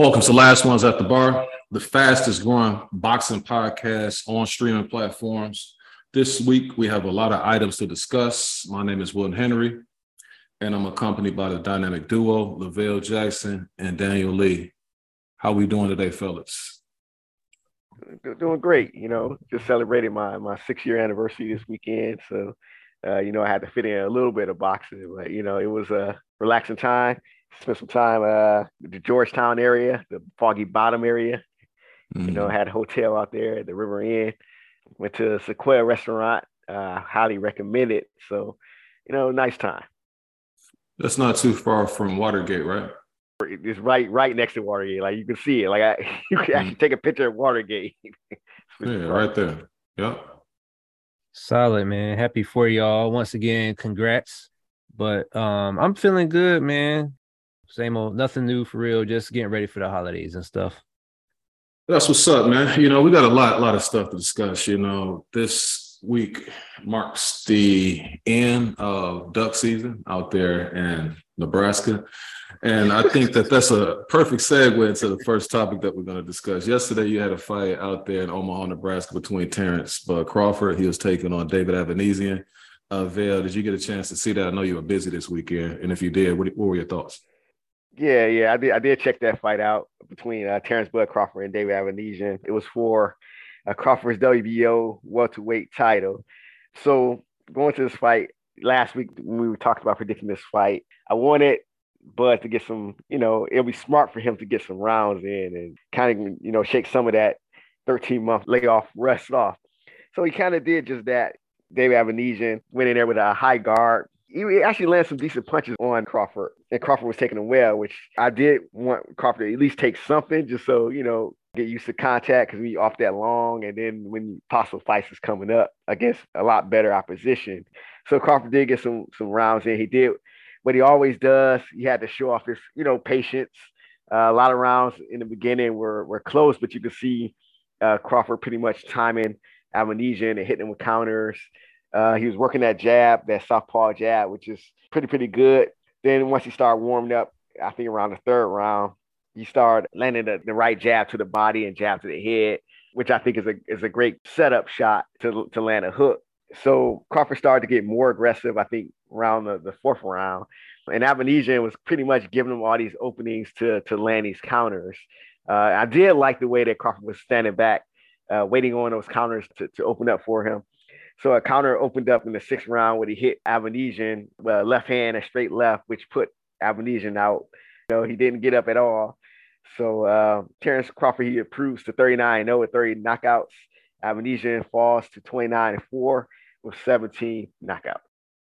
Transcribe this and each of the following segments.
Welcome to Last Ones at the Bar, the fastest growing boxing podcast on streaming platforms. This week, we have a lot of items to discuss. My name is Wilton Henry, and I'm accompanied by the dynamic duo, Lavelle Jackson and Daniel Lee. How are we doing today, fellas? Doing great. You know, just celebrated my my six year anniversary this weekend. So, uh, you know, I had to fit in a little bit of boxing, but you know, it was a relaxing time spent some time uh the Georgetown area, the Foggy Bottom area. Mm-hmm. You know, mm-hmm. had a hotel out there at the River Inn. Went to a Sequoia restaurant. Uh, highly recommend it. So, you know, nice time. That's not too far from Watergate, right? It's right, right next to Watergate. Like you can see it. Like I, you can actually mm-hmm. take a picture of Watergate. yeah, right there. Yep. Solid, man. Happy for y'all. Once again, congrats. But um, I'm feeling good, man. Same old, nothing new for real. Just getting ready for the holidays and stuff. That's what's up, man. You know, we got a lot, lot of stuff to discuss. You know, this week marks the end of duck season out there in Nebraska. And I think that that's a perfect segue into the first topic that we're going to discuss. Yesterday, you had a fight out there in Omaha, Nebraska between Terence uh, Crawford. He was taking on David Avanesyan. Uh, Vale, did you get a chance to see that? I know you were busy this weekend. And if you did, what, what were your thoughts? Yeah, yeah, I did. I did check that fight out between uh, Terence Bud Crawford and David Avanesyan. It was for uh, Crawford's WBO welterweight title. So going to this fight last week, when we were talking about predicting this fight, I wanted Bud to get some. You know, it'll be smart for him to get some rounds in and kind of you know shake some of that 13 month layoff rest off. So he kind of did just that. David Avanesyan went in there with a high guard, he actually landed some decent punches on Crawford, and Crawford was taking them well, which I did want Crawford to at least take something, just so you know, get used to contact because we off that long, and then when possible fights is coming up against a lot better opposition. So Crawford did get some some rounds in. He did what he always does. He had to show off his you know patience. Uh, a lot of rounds in the beginning were were close, but you could see uh, Crawford pretty much timing Avanesyan and hitting him with counters. Uh, he was working that jab, that southpaw jab, which is pretty, pretty good. Then once he started warming up, I think around the third round, he started landing the, the right jab to the body and jab to the head, which I think is a is a great setup shot to, to land a hook. So Crawford started to get more aggressive, I think, around the, the fourth round. And Avanesyan was pretty much giving him all these openings to, to land these counters. Uh, I did like the way that Crawford was standing back, uh, waiting on those counters to, to open up for him. So a counter opened up in the sixth round where he hit Avanesyan, well, left hand and straight left, which put Avanesyan out. You know, he didn't get up at all. So uh, Terence Crawford, he improves to 39 0 with 30 knockouts. Avanesyan falls to 29 and 4 with 17 knockouts.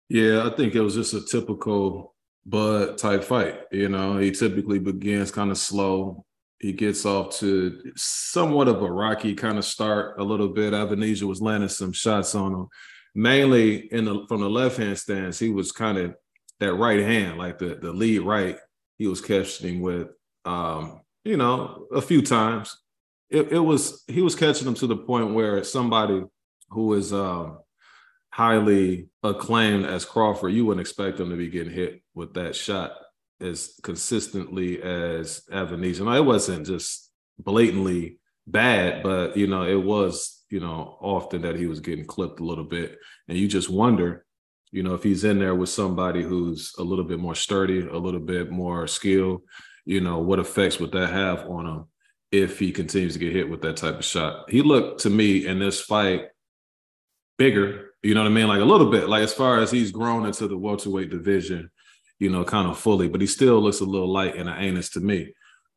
Yeah, I think it was just a typical Bud type fight. You know, he typically begins kind of slow, he gets off to somewhat of a rocky kind of start a little bit. Avanesyan was landing some shots on him, mainly in the from the left hand stance. He was kind of that right hand, like the the lead right. He was catching with, um, you know, a few times. It, it was he was catching them to the point where somebody who is um, highly acclaimed as Crawford, you wouldn't expect him to be getting hit with that shot as consistently as Avanesyan. Now, it wasn't just blatantly bad, but you know, it was, you know, often that he was getting clipped a little bit. And you just wonder, you know, if he's in there with somebody who's a little bit more sturdy, a little bit more skilled, you know, what effects would that have on him if he continues to get hit with that type of shot? He looked to me in this fight bigger, you know what I mean? Like a little bit, like as far as he's grown into the welterweight division you know, kind of fully, but he still looks a little light in the anus to me.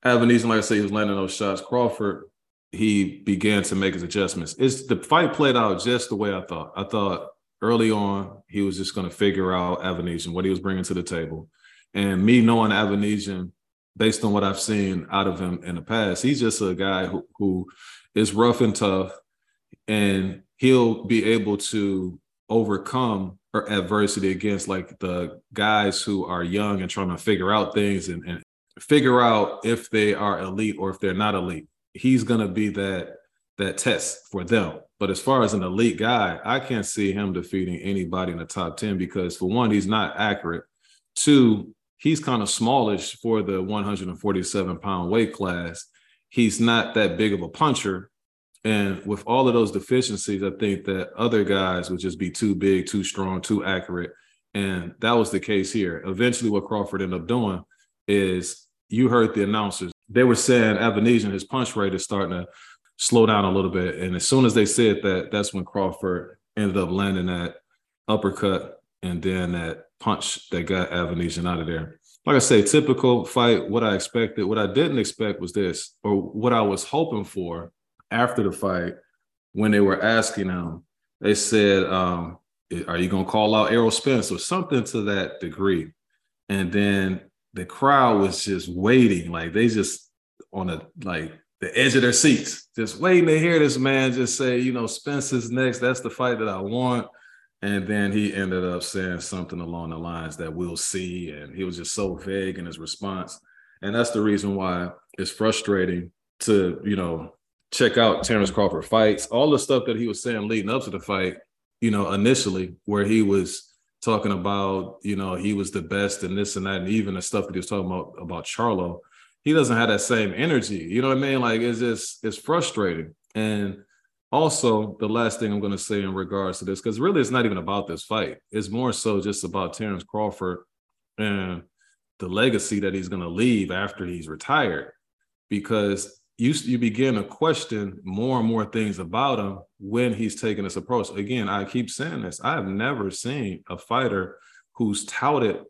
Avanesyan, like I said, he was landing those shots. Crawford, he began to make his adjustments. It's the fight played out just the way I thought. I thought early on he was just going to figure out Avanesyan, what he was bringing to the table, and me knowing Avanesyan, based on what I've seen out of him in the past, he's just a guy who, who is rough and tough, and he'll be able to overcome or adversity against like the guys who are young and trying to figure out things and, and figure out if they are elite or if they're not elite. He's gonna be that that test for them. But as far as an elite guy, I can't see him defeating anybody in the top 10 because for one, he's not accurate. Two, he's kind of smallish for the 147 pound weight class. He's not that big of a puncher. And with all of those deficiencies, I think that other guys would just be too big, too strong, too accurate. And that was the case here. Eventually, what Crawford ended up doing is you heard the announcers. They were saying Avanesyan, his punch rate is starting to slow down a little bit. And as soon as they said that, that's when Crawford ended up landing that uppercut and then that punch that got Avanesyan out of there. Like I say, typical fight. What I expected, what I didn't expect was this, or what I was hoping for after the fight when they were asking him. They said, um, "Are you gonna call out Errol Spence or something to that degree?" And then the crowd was just waiting, like they just on a like the edge of their seats, just waiting to hear this man just say, you know, Spence is next. That's the fight that I want. And then he ended up saying something along the lines that we'll see. And he was just so vague in his response. And that's the reason why it's frustrating to, you know, check out Terence Crawford fights, all the stuff that he was saying leading up to the fight, you know, initially, where he was talking about, you know, he was the best and this and that, and even the stuff that he was talking about about Charlo he doesn't have that same energy. You know what I mean? Like it's just it's frustrating. And also, the last thing I'm going to say in regards to this, because really it's not even about this fight. It's more so just about Terence Crawford and the legacy that he's going to leave after he's retired. Because you you begin to question more and more things about him when he's taking this approach. Again, I keep saying this. I have never seen a fighter who's touted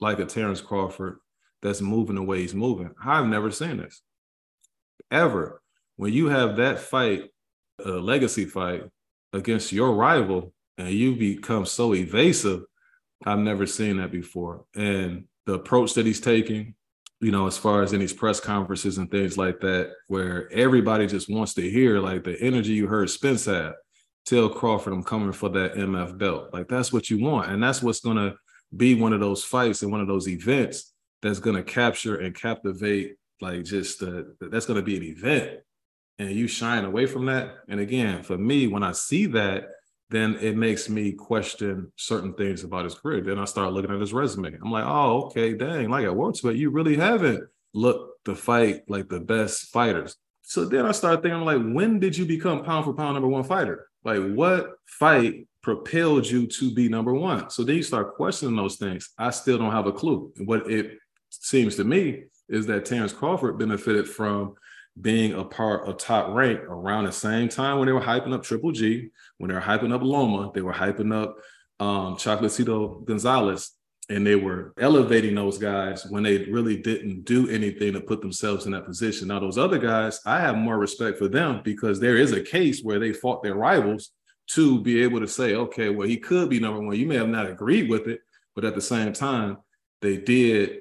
like a Terence Crawford that's moving the way he's moving. I've never seen this ever. When you have that fight, a legacy fight against your rival, and you become so evasive, I've never seen that before. And the approach that he's taking, you know, as far as in these press conferences and things like that, where everybody just wants to hear like the energy you heard Spence have. Tell Crawford I'm coming for that MF belt. Like that's what you want. And that's what's gonna be one of those fights and one of those events that's to capture and captivate like just that's to be an event and you shine away from that and again for me when i see that then it makes me question certain things about his career. Then i start looking at his resume. I'm like oh okay dang like at welterweight you really haven't looked to fight like the best fighters. So then i start thinking like when did you become pound for pound number one fighter? Like what fight propelled you to be number one? So then you start questioning those things. I still don't have a clue. What it seems to me is that Terence Crawford benefited from being a part of top rank around the same time when they were hyping up Triple G, when they were hyping up Loma, they were hyping up um, Chocolatito Gonzalez, and they were elevating those guys when they really didn't do anything to put themselves in that position. Now, those other guys, I have more respect for them because there is a case where they fought their rivals to be able to say, okay, well, he could be number one. You may have not agreed with it, but at the same time, they did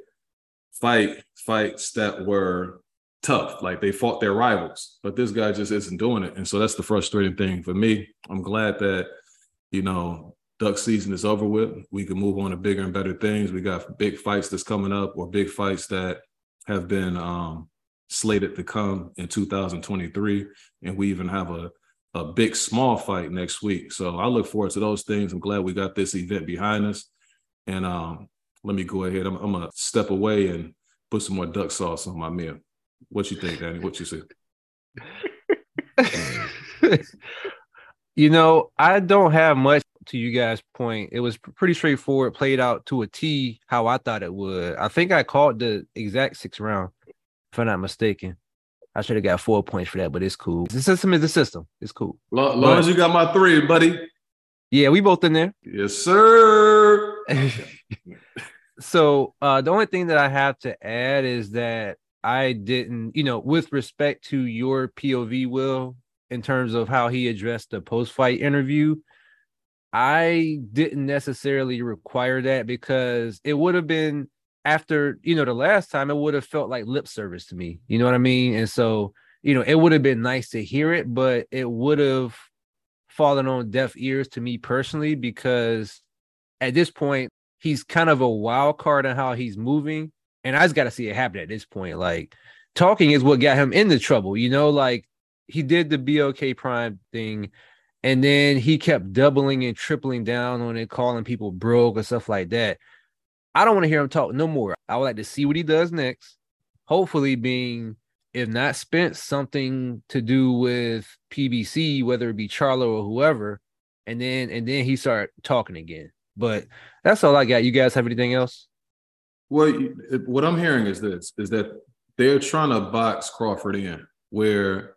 fight fights that were tough. Like they fought their rivals, but this guy just isn't doing it. And so that's the frustrating thing for me. I'm glad that, you know, duck season is over with. We can move on to bigger and better things. We got big fights that's coming up or big fights that have been um, slated to come in 2023. And we even have a, a big small fight next week. So I look forward to those things. I'm glad we got this event behind us. And um, let me go ahead. I'm, I'm, gonna step away and put some more duck sauce on my meal. What you think, Danny? What you say? you know, I don't have much to you guys' point. It was pretty straightforward, played out to a T how I thought it would. I think I called the exact six round, if I'm not mistaken. I should have got four points for that, but it's cool. The system is the system. It's cool. Long, long as you got my three, buddy. Yeah, we both in there. Yes, sir. so uh, the only thing that I have to add is that I didn't, you know, with respect to your POV, Will, in terms of how he addressed the post fight interview, I didn't necessarily require that because it would have been after, you know, the last time it would have felt like lip service to me. You know what I mean? And so, you know, it would have been nice to hear it, but it would have fallen on deaf ears to me personally because at this point, he's kind of a wild card on how he's moving. And I just got to see it happen at this point. Like, talking is what got him into trouble, you know, like he did the BLK Prime thing. And then he kept doubling and tripling down on it, calling people broke and stuff like that. I don't want to hear him talk no more. I would like to see what he does next. Hopefully, being if not Spence, something to do with PBC, whether it be Charlo or whoever, and then and then he start talking again. But that's all I got. You guys have anything else? Well, what I'm hearing is this: is that they're trying to box Crawford in, where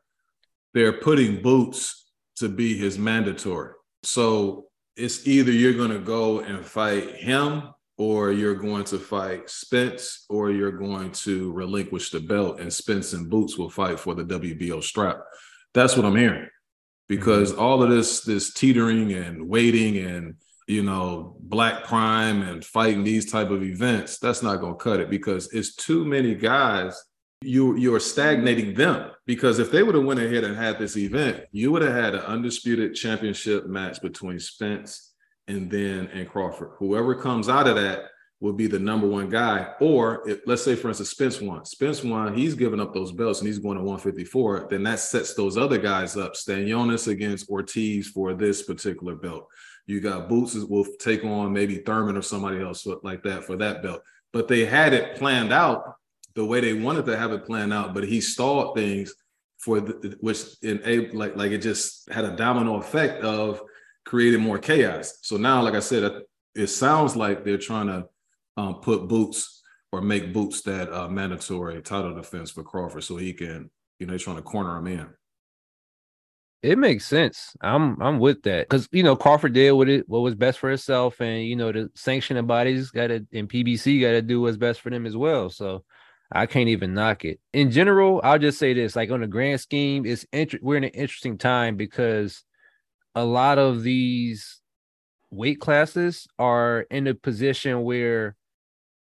they're putting Boots to be his mandatory. So it's either you're going to go and fight him or you're going to fight Spence, or you're going to relinquish the belt, and Spence and Boots will fight for the WBO strap. That's what I'm hearing, because mm-hmm. all of this, this teetering and waiting, and you know, black prime and fighting these type of events, that's not going to cut it because it's too many guys. You you're stagnating them because if they would have went ahead and had this event, you would have had an undisputed championship match between Spence and then and Crawford. Whoever comes out of that will be the number one guy. Or if, let's say, for instance, Spence won. Spence won. He's giving up those belts and he's going to 154. Then that sets those other guys up. Stanionis against Ortiz for this particular belt. You got Boots will take on maybe Thurman or somebody else like that for that belt. But they had it planned out the way they wanted to have it planned out, but he stalled things for the, which in a like like it just had a domino effect of creating more chaos. So now, like I said, it sounds like they're trying to um, put boots or make boots that uh, mandatory title defense for Crawford, so he can, you know, they're trying to corner him in. It makes sense. I'm I'm with that because you know Crawford did what it what was best for himself, and you know the sanctioning bodies got to and PBC got to do what's best for them as well. So I can't even knock it. In general, I'll just say this: like on the grand scheme, it's inter- we're in an interesting time because a lot of these weight classes are in a position where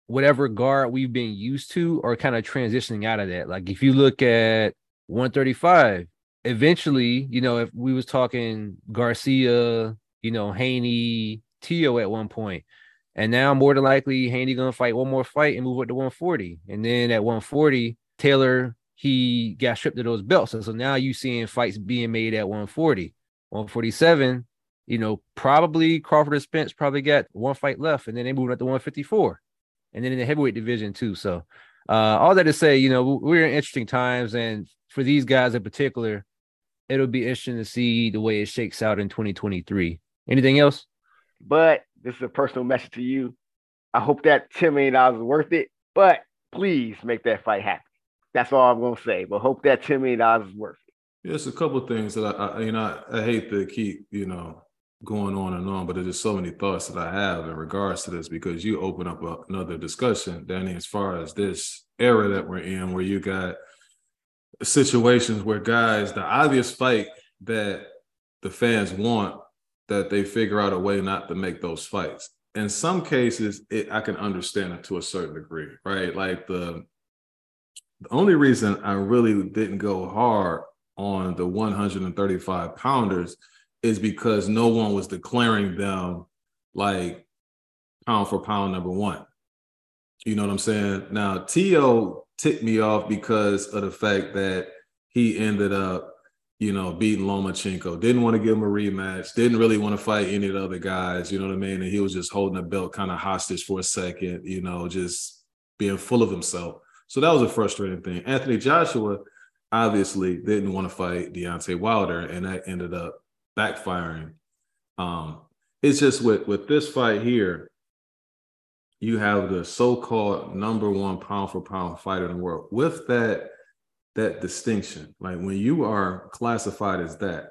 whatever guard we've been used to are kind of transitioning out of that. Like if you look at 135, eventually, you know, if we was talking Garcia, you know, Haney, Tio at one point, and now more than likely Haney gonna fight one more fight and move up to 140, and then at 140, Taylor he got stripped of those belts, and so now you seeing fights being made at 140. 147, you know, probably Crawford and Spence probably got one fight left, and then they moved up to 154, and then in the heavyweight division too. So, uh, all that to say, you know, we're in interesting times, and for these guys in particular, it'll be interesting to see the way it shakes out in 2023. Anything else? But this is a personal message to you. I hope that $10 million is worth it, but please make that fight happen. That's all I'm gonna say. But hope that $10 million is worth it. There's a couple of things that I, I you know, I, I, hate to keep, you know, going on and on, but there's just so many thoughts that I have in regards to this because you open up a, another discussion, Danny, as far as this era that we're in, where you got situations where guys, the obvious fight that the fans want, that they figure out a way not to make those fights. In some cases, it, I can understand it to a certain degree, right? Like the the only reason I really didn't go hard on the 135 pounders is because no one was declaring them like pound for pound number one. You know what I'm saying? Now, Tio ticked me off because of the fact that he ended up, you know, beating Lomachenko. Didn't want to give him a rematch. Didn't really want to fight any of the other guys. You know what I mean? And he was just holding the belt kind of hostage for a second. You know, just being full of himself. So that was a frustrating thing. Anthony Joshua obviously didn't want to fight Deontay Wilder, and that ended up backfiring. Um, it's just with with this fight here, you have the so-called number one pound for pound fighter in the world. With that that distinction, like when you are classified as that,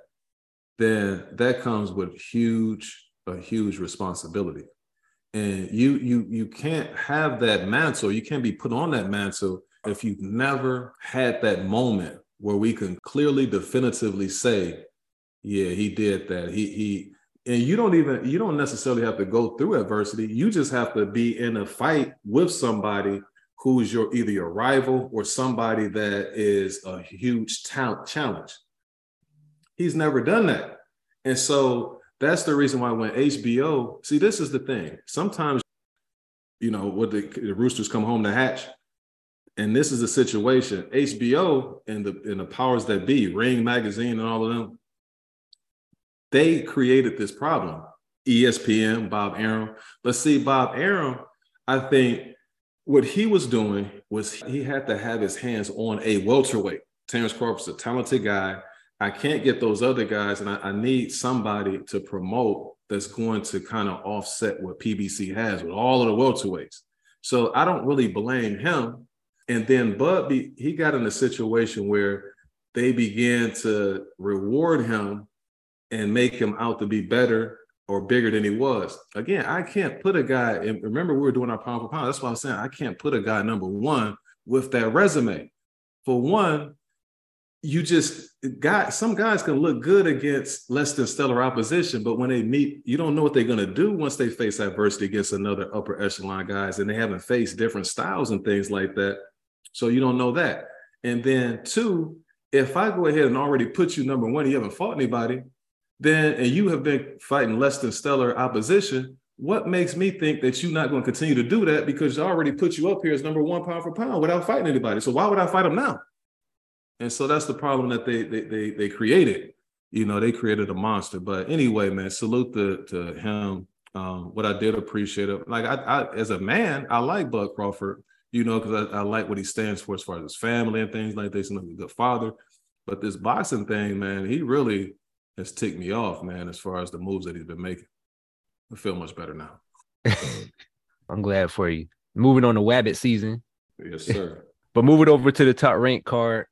then that comes with huge a huge responsibility. And you you you can't have that mantle. You can't be put on that mantle if you've never had that moment where we can clearly, definitively say, yeah, he did that. He he and you don't even you don't necessarily have to go through adversity. You just have to be in a fight with somebody who's your either your rival or somebody that is a huge talent challenge. He's never done that. And so that's the reason why when HBO, see, this is the thing. Sometimes, you know, what the, the roosters come home to hatch, and this is a situation HBO and the and the powers that be, Ring Magazine and all of them, they created this problem. ESPN, Bob Arum. But see, Bob Arum, I think what he was doing was he had to have his hands on a welterweight. Terence Crawford's a talented guy. I can't get those other guys, and I, I need somebody to promote that's going to kind of offset what PBC has with all of the welterweights. So I don't really blame him. And then Bud, he got in a situation where they began to reward him and make him out to be better or bigger than he was. Again, I can't put a guy, and remember, we were doing our pound for pound. That's why I'm saying I can't put a guy number one with that resume. For one, you just got some guys can look good against less than stellar opposition, but when they meet, you don't know what they're going to do once they face adversity against another upper echelon guys, and they haven't faced different styles and things like that. So you don't know that. And then two, if I go ahead and already put you number one, you haven't fought anybody, then and you have been fighting less than stellar opposition. What makes me think that you're not going to continue to do that because I already put you up here as number one pound for pound without fighting anybody? So why would I fight him now? And so that's the problem that they they they, they created. You know, they created a monster. But anyway, man, salute to, to him. Um, what I did appreciate it, like I, I, as a man, I like Bud Crawford. You know, because I, I, like what he stands for as far as his family and things like this. He's a good father. But this boxing thing, man, he really has ticked me off, man, as far as the moves that he's been making. I feel much better now. I'm glad for you. Moving on to Wabbit season. Yes, sir. but moving over to the top rank card,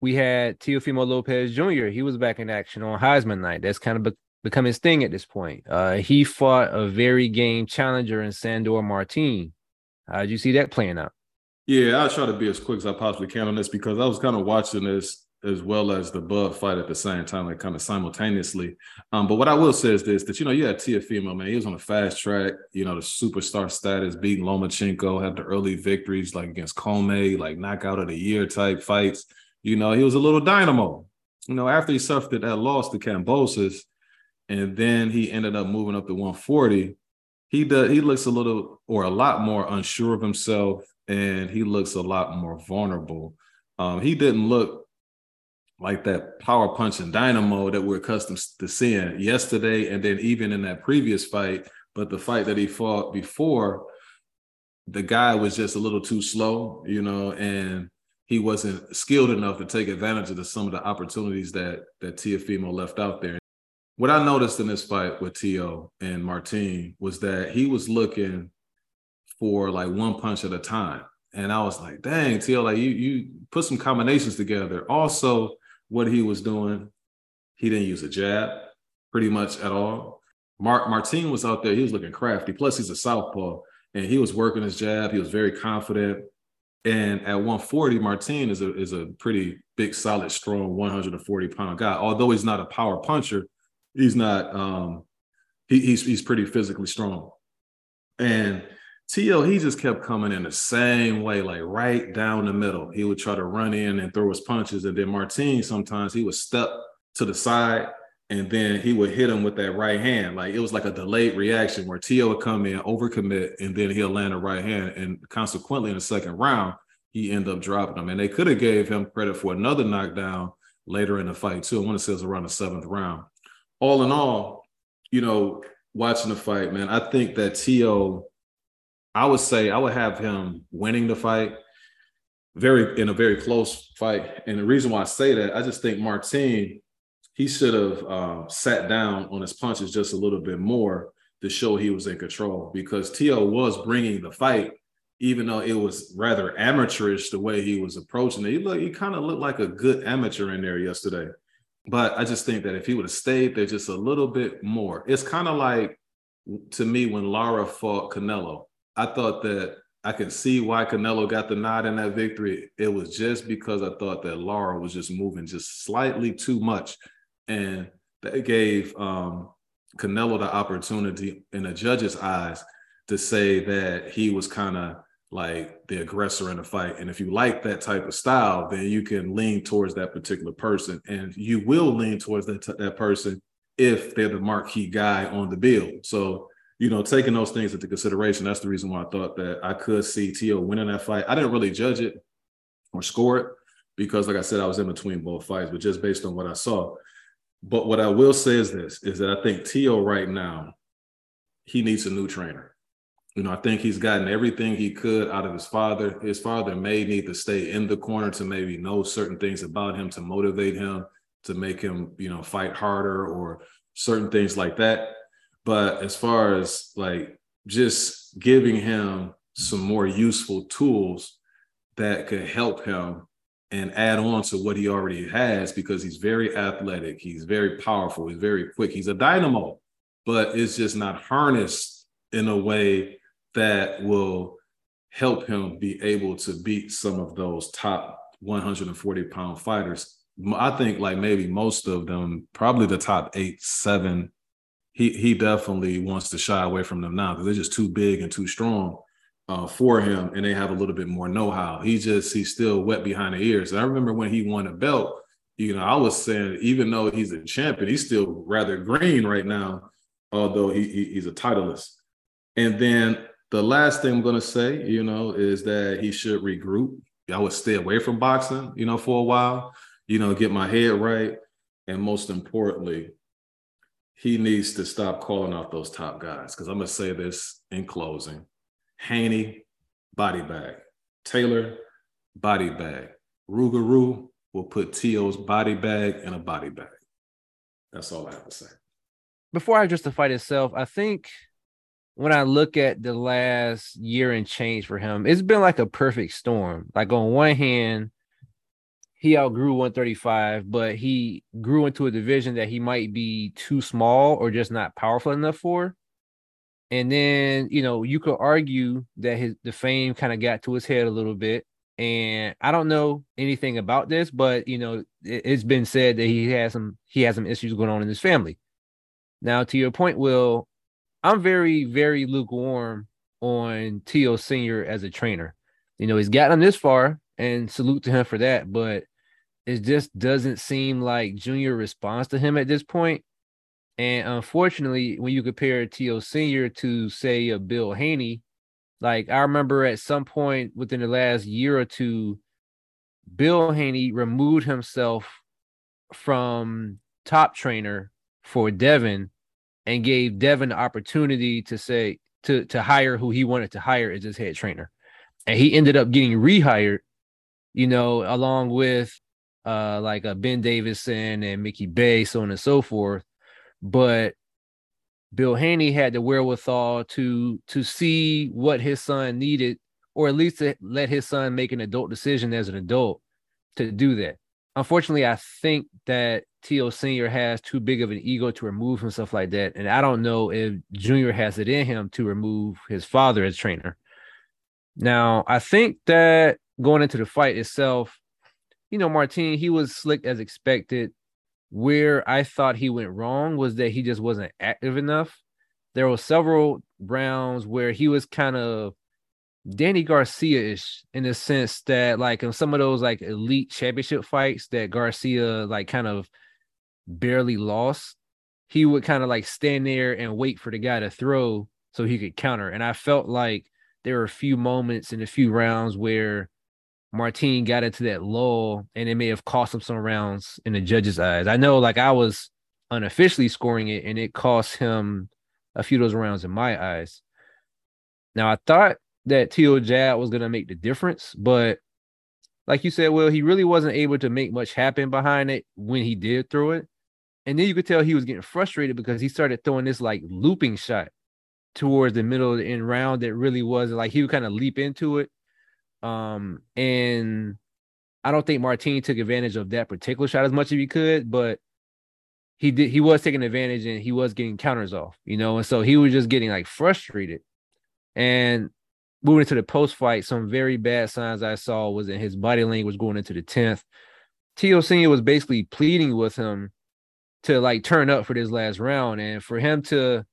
we had Teofimo Lopez Jr. He was back in action on Heisman night. That's kind of be- become his thing at this point. Uh, he fought a very game challenger in Sandor Martin. How did you see that playing out? Yeah, I'll try to be as quick as I possibly can on this because I was kind of watching this as well as the Bud fight at the same time, like kind of simultaneously. Um, but what I will say is this: that you know, you had Teofimo, man, he was on a fast track, you know, the superstar status, beating Lomachenko, had the early victories like against Commey, like knockout of the year type fights. You know, he was a little dynamo. You know, after he suffered that loss to Kambosos, and then he ended up moving up to 140. He does. He looks a little or a lot more unsure of himself, and he looks a lot more vulnerable. Um, he didn't look like that power punch and dynamo that we're accustomed to seeing yesterday, and then even in that previous fight. But the fight that he fought before, the guy was just a little too slow, you know, and he wasn't skilled enough to take advantage of the, some of the opportunities that that Teofimo left out there. What I noticed in this fight with Tio and Martin was that he was looking for like one punch at a time. And I was like, dang, Tio, like you you put some combinations together. Also, what he was doing, he didn't use a jab pretty much at all. Mark Martin was out there, he was looking crafty. Plus, he's a southpaw and he was working his jab. He was very confident. And at 140, Martin is a is a pretty big, solid, strong 140 pound guy. Although he's not a power puncher, he's not um he, he's he's pretty physically strong. And Tio, he just kept coming in the same way, like right down the middle. He would try to run in and throw his punches. And then Martin, sometimes he would step to the side and then he would hit him with that right hand. Like it was like a delayed reaction where Tio would come in, overcommit, and then he'll land a right hand. And consequently, in the second round, he ended up dropping him. And they could have gave him credit for another knockdown later in the fight too. I want to say it was around the seventh round. All in all, you know, watching the fight, man, I think that Tio, I would say I would have him winning the fight very in a very close fight. And the reason why I say that, I just think Martin he should have uh, sat down on his punches just a little bit more to show he was in control because Tio was bringing the fight, even though it was rather amateurish the way he was approaching it. He looked, he kind of looked like a good amateur in there yesterday. But I just think that if he would have stayed there just a little bit more, it's kind of like to me when Lara fought Canelo. I thought that I could see why Canelo got the nod in that victory. It was just because I thought that Lara was just moving just slightly too much and that gave um, Canelo the opportunity in the judge's eyes to say that he was kind of like the aggressor in the fight. And if you like that type of style, then you can lean towards that particular person, and you will lean towards that t- that person if they're the marquee guy on the bill. So you know, taking those things into consideration, that's the reason why I thought that I could see Tio winning that fight. I didn't really judge it or score it because, like I said, I was in between both fights, but just based on what I saw, but what I will say is this is that I think Tio right now, he needs a new trainer. You know, I think he's gotten everything he could out of his father. His father may need to stay in the corner to maybe know certain things about him to motivate him, to make him, you know, fight harder or certain things like that. But as far as like just giving him some more useful tools that could help him and add on to what he already has because he's very athletic, he's very powerful, he's very quick, he's a dynamo, but it's just not harnessed in a way that will help him be able to beat some of those top 140 pound fighters. I think like maybe most of them, probably the top eight, seven. He he definitely wants to shy away from them now because they're just too big and too strong uh, for him, and they have a little bit more know-how. He just he's still wet behind the ears. And I remember when he won a belt, you know, I was saying even though he's a champion, he's still rather green right now, although he, he he's a titleist. And then the last thing I'm to say, you know, is that he should regroup. I would stay away from boxing, you know, for a while, you know, get my head right. And most importantly, he needs to stop calling out those top guys. Because I'm going to say this in closing Haney, body bag. Taylor, body bag. Rougarou will put T.O.'s body bag in a body bag. That's all I have to say. Before I address the fight itself, I think when I look at the last year and change for him, it's been like a perfect storm. Like on one hand, he outgrew 135, but he grew into a division that he might be too small or just not powerful enough for. And then, you know, you could argue that his the fame kind of got to his head a little bit. And I don't know anything about this, but you know, it, it's been said that he has some he has some issues going on in his family. Now, to your point, Will, I'm very, very lukewarm on T.O. Senior as a trainer. You know, he's gotten this far, and salute to him for that. But it just doesn't seem like Junior responds to him at this point. And unfortunately, when you compare T.O. Senior to say a Bill Haney, like I remember at some point within the last year or two, Bill Haney removed himself from top trainer for Devin and gave Devin the opportunity to say to to hire who he wanted to hire as his head trainer. And he ended up getting rehired, you know, along with uh like uh, Ben Davison and Mickey Bay, so on and so forth. But Bill Haney had the wherewithal to to see what his son needed, or at least to let his son make an adult decision as an adult to do that. Unfortunately, I think that T.O. Senior has too big of an ego to remove himself like that. And I don't know if Junior has it in him to remove his father as trainer. Now, I think that going into the fight itself, you know, Martin, he was slick as expected. Where I thought he went wrong was that he just wasn't active enough. There were several rounds where he was kind of Danny Garcia ish in the sense that, like, in some of those like elite championship fights that Garcia like kind of barely lost, he would kind of like stand there and wait for the guy to throw so he could counter. And I felt like there were a few moments in a few rounds where Martin got into that lull and it may have cost him some rounds in the judges' eyes. I know like I was unofficially scoring it and it cost him a few of those rounds in my eyes. Now I thought that T.O. jab was gonna make the difference, but like you said, well, he really wasn't able to make much happen behind it when he did throw it. And then you could tell he was getting frustrated because he started throwing this like looping shot towards the middle of the end round that really was like he would kind of leap into it. Um, and I don't think Martin took advantage of that particular shot as much as he could, but he did he was taking advantage and he was getting counters off, you know, and so he was just getting like frustrated. And moving into the post fight, some very bad signs I saw was in his body language going into the 10th. T.O. Senior was basically pleading with him to like turn up for this last round. And for him to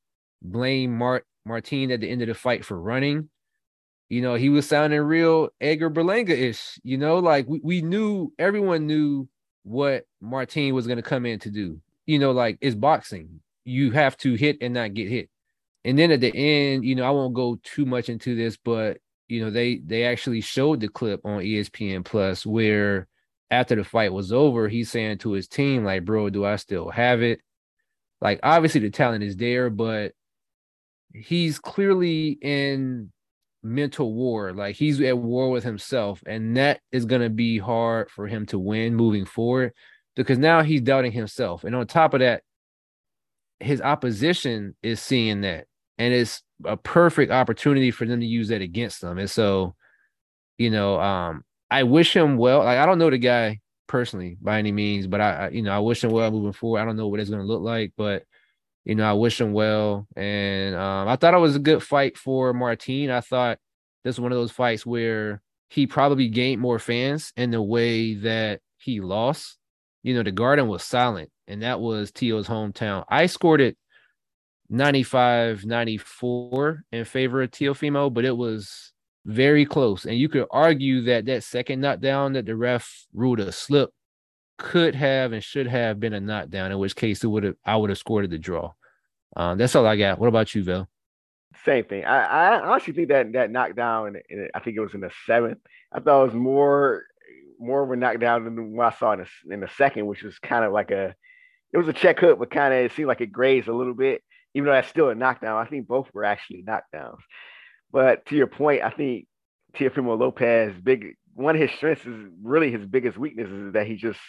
blame Mart Martin at the end of the fight for running, you know, he was sounding real Edgar Berlanga-ish, you know, like we, we knew everyone knew what Martin was gonna come in to do. You know, like it's boxing. You have to hit and not get hit. And then at the end, you know, I won't go too much into this, but you know, they they actually showed the clip on ESPN Plus where after the fight was over, he's saying to his team, like, bro, do I still have it? Like, obviously the talent is there, but he's clearly in mental war. Like he's at war with himself, and that is going to be hard for him to win moving forward because now he's doubting himself. And on top of that, his opposition is seeing that, and it's a perfect opportunity for them to use that against them. And so, you know, um, I wish him well. Like I don't know the guy personally by any means, but I, I you know, I wish him well moving forward. I don't know what it's going to look like, but you know, I wish him well. And um, I thought it was a good fight for Martin. I thought this was one of those fights where he probably gained more fans in the way that he lost. You know, the garden was silent, and that was Teo's hometown. I scored it 95 94 in favor of Teofimo, but it was very close. And you could argue that that second knockdown that the ref ruled a slip could have and should have been a knockdown, in which case it would have I would have scored the draw. Um, that's all I got. What about you, Vel? Same thing. I, I honestly think that that knockdown, I think it was in the seventh. I thought it was more more of a knockdown than what I saw in the, in the second, which was kind of like a it was a check hook, but kind of it seemed like it grazed a little bit, even though that's still a knockdown. I think both were actually knockdowns. But to your point, I think Teofimo Lopez big one of his strengths is really his biggest weakness is that he just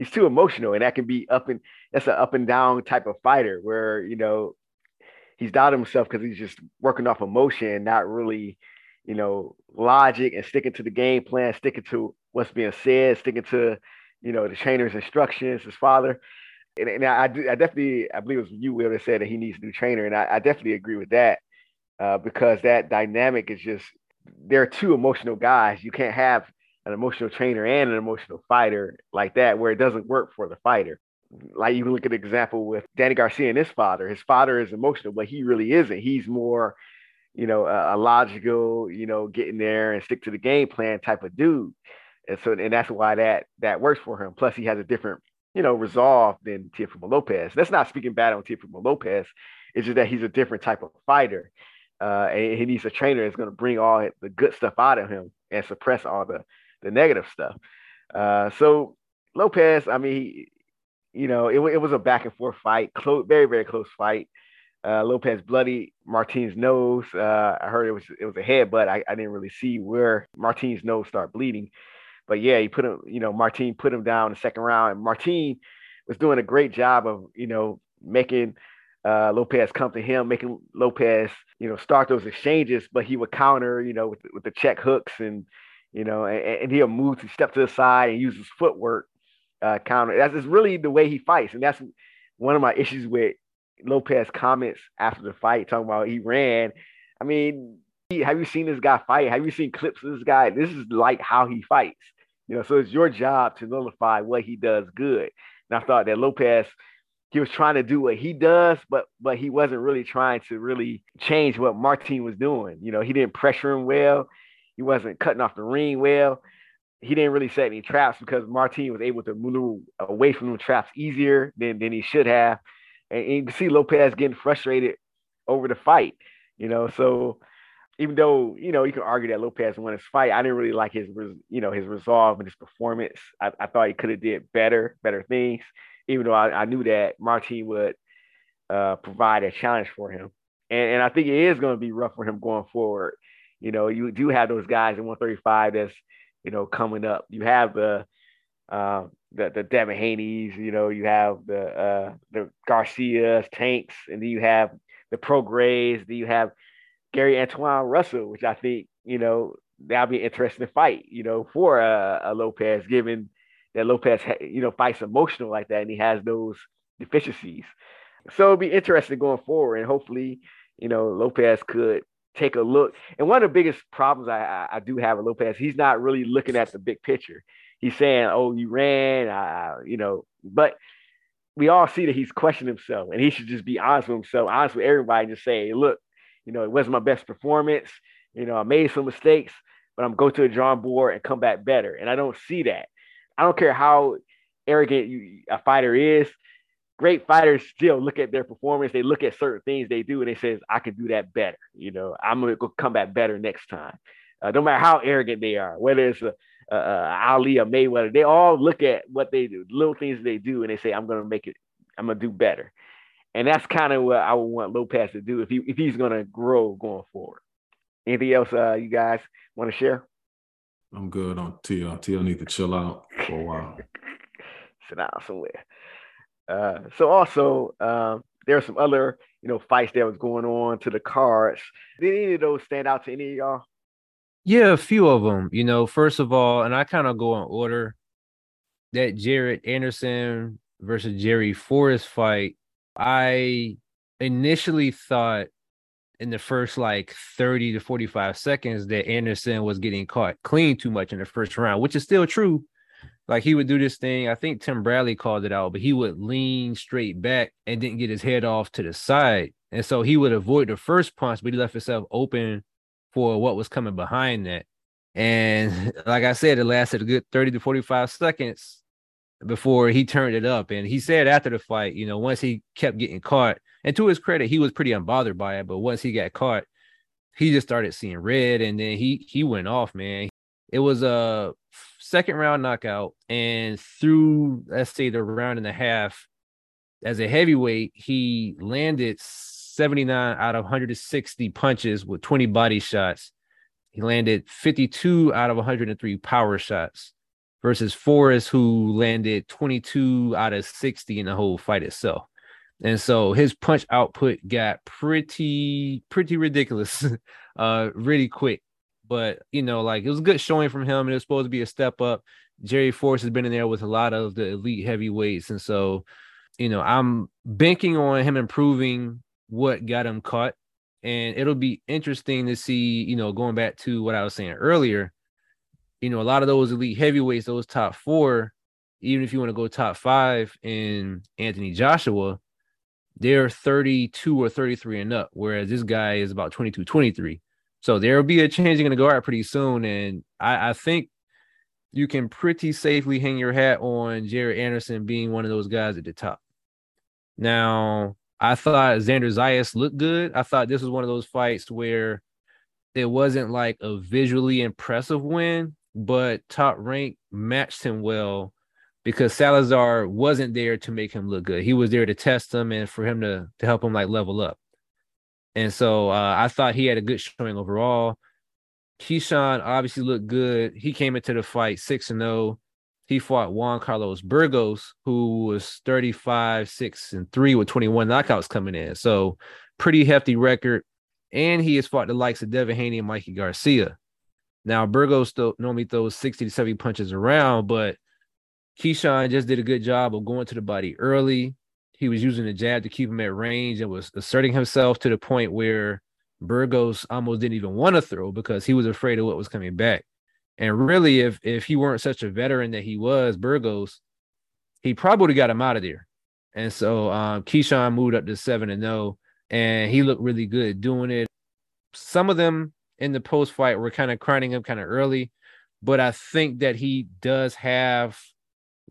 he's too emotional, and that can be up and that's an up and down type of fighter where you know he's doubted himself because he's just working off emotion, not really you know logic and sticking to the game plan, sticking to what's being said, sticking to you know the trainer's instructions, his father. And, and I, I definitely, I believe it was you, Will, that said that he needs a new trainer, and I, I definitely agree with that uh, because that dynamic is just they're two emotional guys. You can't have an emotional trainer and an emotional fighter like that where it doesn't work for the fighter. Like you look at an example with Danny Garcia and his father. His father is emotional, but he really isn't. He's more, you know, a, a logical, you know, get in there and stick to the game plan type of dude. And so, and that's why that that works for him. Plus, he has a different, you know, resolve than Teofimo Lopez. That's not speaking bad on Teofimo Lopez. It's just that he's a different type of fighter, uh, and he needs a trainer that's going to bring all the good stuff out of him and suppress all the the negative stuff. Uh, so Lopez, I mean, he, you know, it, it was a back and forth fight, close, very very close fight. Uh, Lopez bloody Martin's nose. Uh, I heard it was it was a head, but I, I didn't really see where Martin's nose started bleeding. But yeah, he put him, you know, Martin put him down in the second round, and Martin was doing a great job of, you know, making uh, Lopez come to him, making Lopez, you know, start those exchanges, but he would counter, you know, with, with the check hooks and you know, and, and he'll move to step to the side and use his footwork uh, counter. That's just really the way he fights, and that's one of my issues with Lopez comments after the fight, talking about he ran. I mean, have you seen this guy fight? Have you seen clips of this guy? This is like how he fights. You know, so it's your job to nullify what he does good. And I thought that Lopez, he was trying to do what he does, but but he wasn't really trying to really change what Martin was doing. You know, he didn't pressure him well. He wasn't cutting off the ring well. He didn't really set any traps because Martin was able to move away from the traps easier than, than he should have. And, and you can see Lopez getting frustrated over the fight, you know. So even though you know you can argue that Lopez won his fight, I didn't really like his you know his resolve and his performance. I, I thought he could have did better, better things. Even though I, I knew that Martin would uh, provide a challenge for him, and, and I think it is going to be rough for him going forward. You know, you do have those guys in 135 that's, you know, coming up. You have the uh, the the Devin Haney's, you know, you have the uh, the Garcias, Tanks, and then you have the Prograys, then you have Gary Antuanne Russell, which I think, you know, that'll be an interesting fight, you know, for a, a Lopez, given that Lopez, you know, fights emotional like that and he has those deficiencies. So it'll be interesting going forward, and hopefully, you know, Lopez could take a look. And one of the biggest problems I, I, I do have with Lopez, he's not really looking at the big picture. He's saying, "Oh, you ran," uh, you know, but we all see that he's questioning himself, and he should just be honest with himself, honest with everybody, and just say, "Look, you know, it wasn't my best performance. You know, I made some mistakes, but I'm going to the drawing board and come back better." And I don't see that. I don't care how arrogant you, a fighter is great fighters still look at their performance. They look at certain things they do and they says, I can do that better. You know, I'm going to go come back better next time. Uh, no matter how arrogant they are, whether it's a, a, a Ali or Mayweather, they all look at what they do, little things they do, and they say, I'm going to make it, I'm going to do better. And that's kind of what I would want Lopez to do if he if he's gonna grow going forward. Anything else uh, you guys want to share? I'm good on. T.O. need to chill out for a while. Sit down somewhere. Uh, so also um, there are some other you know fights that was going on to the cards. Did any of those stand out to any of y'all? Yeah, a few of them. You know, first of all, and I kind of go in order. That Jared Anderson versus Jerry Forrest fight, I initially thought in the first like 30 to 45 seconds that Anderson was getting caught clean too much in the first round, which is still true. Like he would do this thing. I think Tim Bradley called it out, but he would lean straight back and didn't get his head off to the side. And so he would avoid the first punch, but he left himself open for what was coming behind that. And like I said, it lasted a good 30 to 45 seconds before he turned it up. And he said after the fight, you know, once he kept getting caught, and to his credit, he was pretty unbothered by it. But once he got caught, he just started seeing red, and then he he went off, man. It was a second round knockout, and through let's say the round and a half, as a heavyweight, he landed 79 out of 160 punches with 20 body shots. He landed 52 out of 103 power shots versus Forrest, who landed 22 out of 60 in the whole fight itself. And so his punch output got pretty, pretty ridiculous, uh, really quick. But you know, like it was a good showing from him, and it was supposed to be a step up. Jerry Forrest has been in there with a lot of the elite heavyweights, and so you know, I'm banking on him improving what got him caught. And it'll be interesting to see, you know, going back to what I was saying earlier, you know, a lot of those elite heavyweights, those top four, even if you want to go top five in Anthony Joshua, they're 32 or 33 and up, whereas this guy is about 22, 23. So there'll be a changing in the guard pretty soon. And I, I think you can pretty safely hang your hat on Jared Anderson being one of those guys at the top. Now, I thought Xander Zayas looked good. I thought this was one of those fights where it wasn't like a visually impressive win, but top rank matched him well because Salazar wasn't there to make him look good. He was there to test him and for him to to help him like level up. And so uh, I thought he had a good showing overall. Keyshawn obviously looked good. He came into the fight 6 and 0. He fought Juan Carlos Burgos, who was 35, 6, and 3 with 21 knockouts coming in. So pretty hefty record. And he has fought the likes of Devin Haney and Mikey Garcia. Now, Burgos still normally throws 60 to 70 punches around, but Keyshawn just did a good job of going to the body early. He was using the jab to keep him at range and was asserting himself to the point where Burgos almost didn't even want to throw because he was afraid of what was coming back. And really, if if he weren't such a veteran that he was, Burgos, he probably got him out of there. And so um, Keyshawn moved up to seven and zero, oh, and he looked really good doing it. Some of them in the post fight were kind of crowning him kind of early, but I think that he does have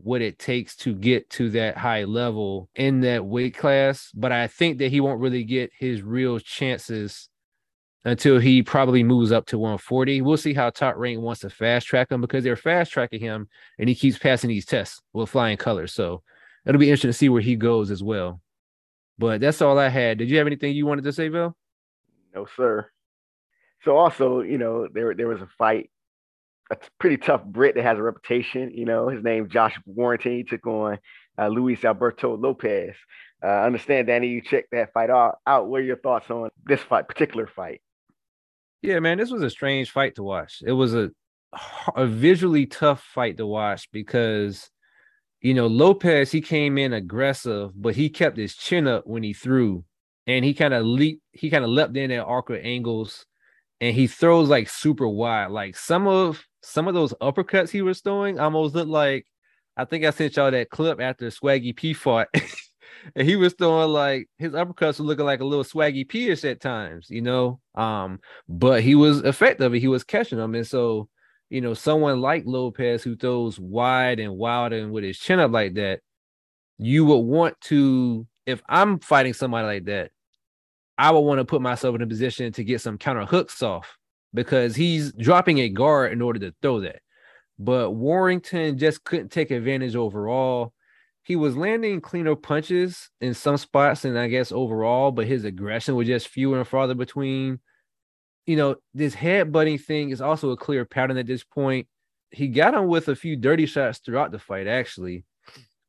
what it takes to get to that high level in that weight class. But I think that he won't really get his real chances until he probably moves up to 140. We'll see how Top Rank wants to fast track him because they're fast tracking him and he keeps passing these tests with flying colors. So it'll be interesting to see where he goes as well. But that's all I had. Did you have anything you wanted to say, Bill? No, sir. So also, you know, there there was a fight, a pretty tough Brit that has a reputation. You know, his name Josh Warrington. He took on uh, Luis Alberto Lopez. Uh, understand, Danny, you checked that fight out. What are your thoughts on this fight, particular fight? Yeah, man, this was a strange fight to watch. It was a a visually tough fight to watch because you know Lopez he came in aggressive, but he kept his chin up when he threw, and he kind of leaped, he kind of leapt in at awkward angles, and he throws like super wide. Like some of some of those uppercuts he was throwing almost looked like I think I sent y'all that clip after Swaggy P fought. and he was throwing like his uppercuts were looking like a little swaggy P-ish at times, you know. Um, but he was effective. He was catching them, and so you know, someone like Lopez who throws wide and wild and with his chin up like that, you would want to. If I'm fighting somebody like that, I would want to put myself in a position to get some counter hooks off because he's dropping a guard in order to throw that. But Warrington just couldn't take advantage overall he was landing cleaner punches in some spots and I guess overall, but his aggression was just fewer and farther between. You know, this headbutting thing is also a clear pattern at this point. He got him with a few dirty shots throughout the fight, actually.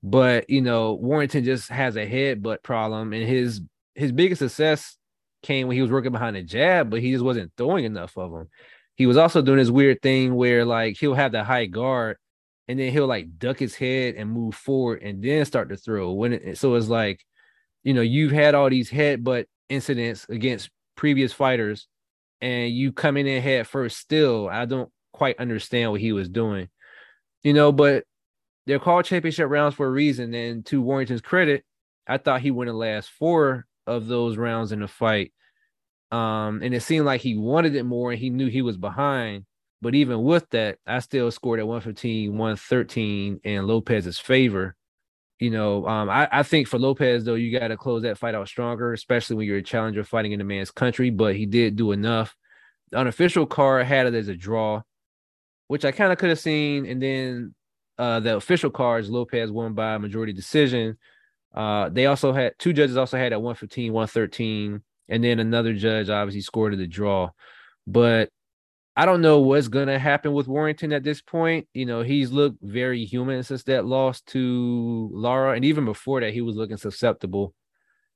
But you know, Warrington just has a headbutt problem, and his his biggest success came when he was working behind the jab, but he just wasn't throwing enough of them. He was also doing this weird thing where like he'll have the high guard and then he'll like duck his head and move forward and then start to throw. When it, so it's like, you know, you've had all these headbutt incidents against previous fighters, and you come in head first. Still, I don't quite understand what he was doing, you know. But they're called championship rounds for a reason. And to Warrington's credit, I thought he won the last four of those rounds in the fight. Um, and it seemed like he wanted it more and he knew he was behind. But even with that, I still scored at 115, 113 in Lopez's favor. You know, um, I, I think for Lopez, though, you got to close that fight out stronger, especially when you're a challenger fighting in a man's country. But he did do enough. The unofficial card had it as a draw, which I kind of could have seen. And then uh, the official cards, Lopez won by majority decision. Uh, they also had two judges also had at 115, 113, and then another judge obviously scored the draw. But I don't know what's gonna happen with Warrington at this point. You know, he's looked very human since that loss to Lara, and even before that, he was looking susceptible.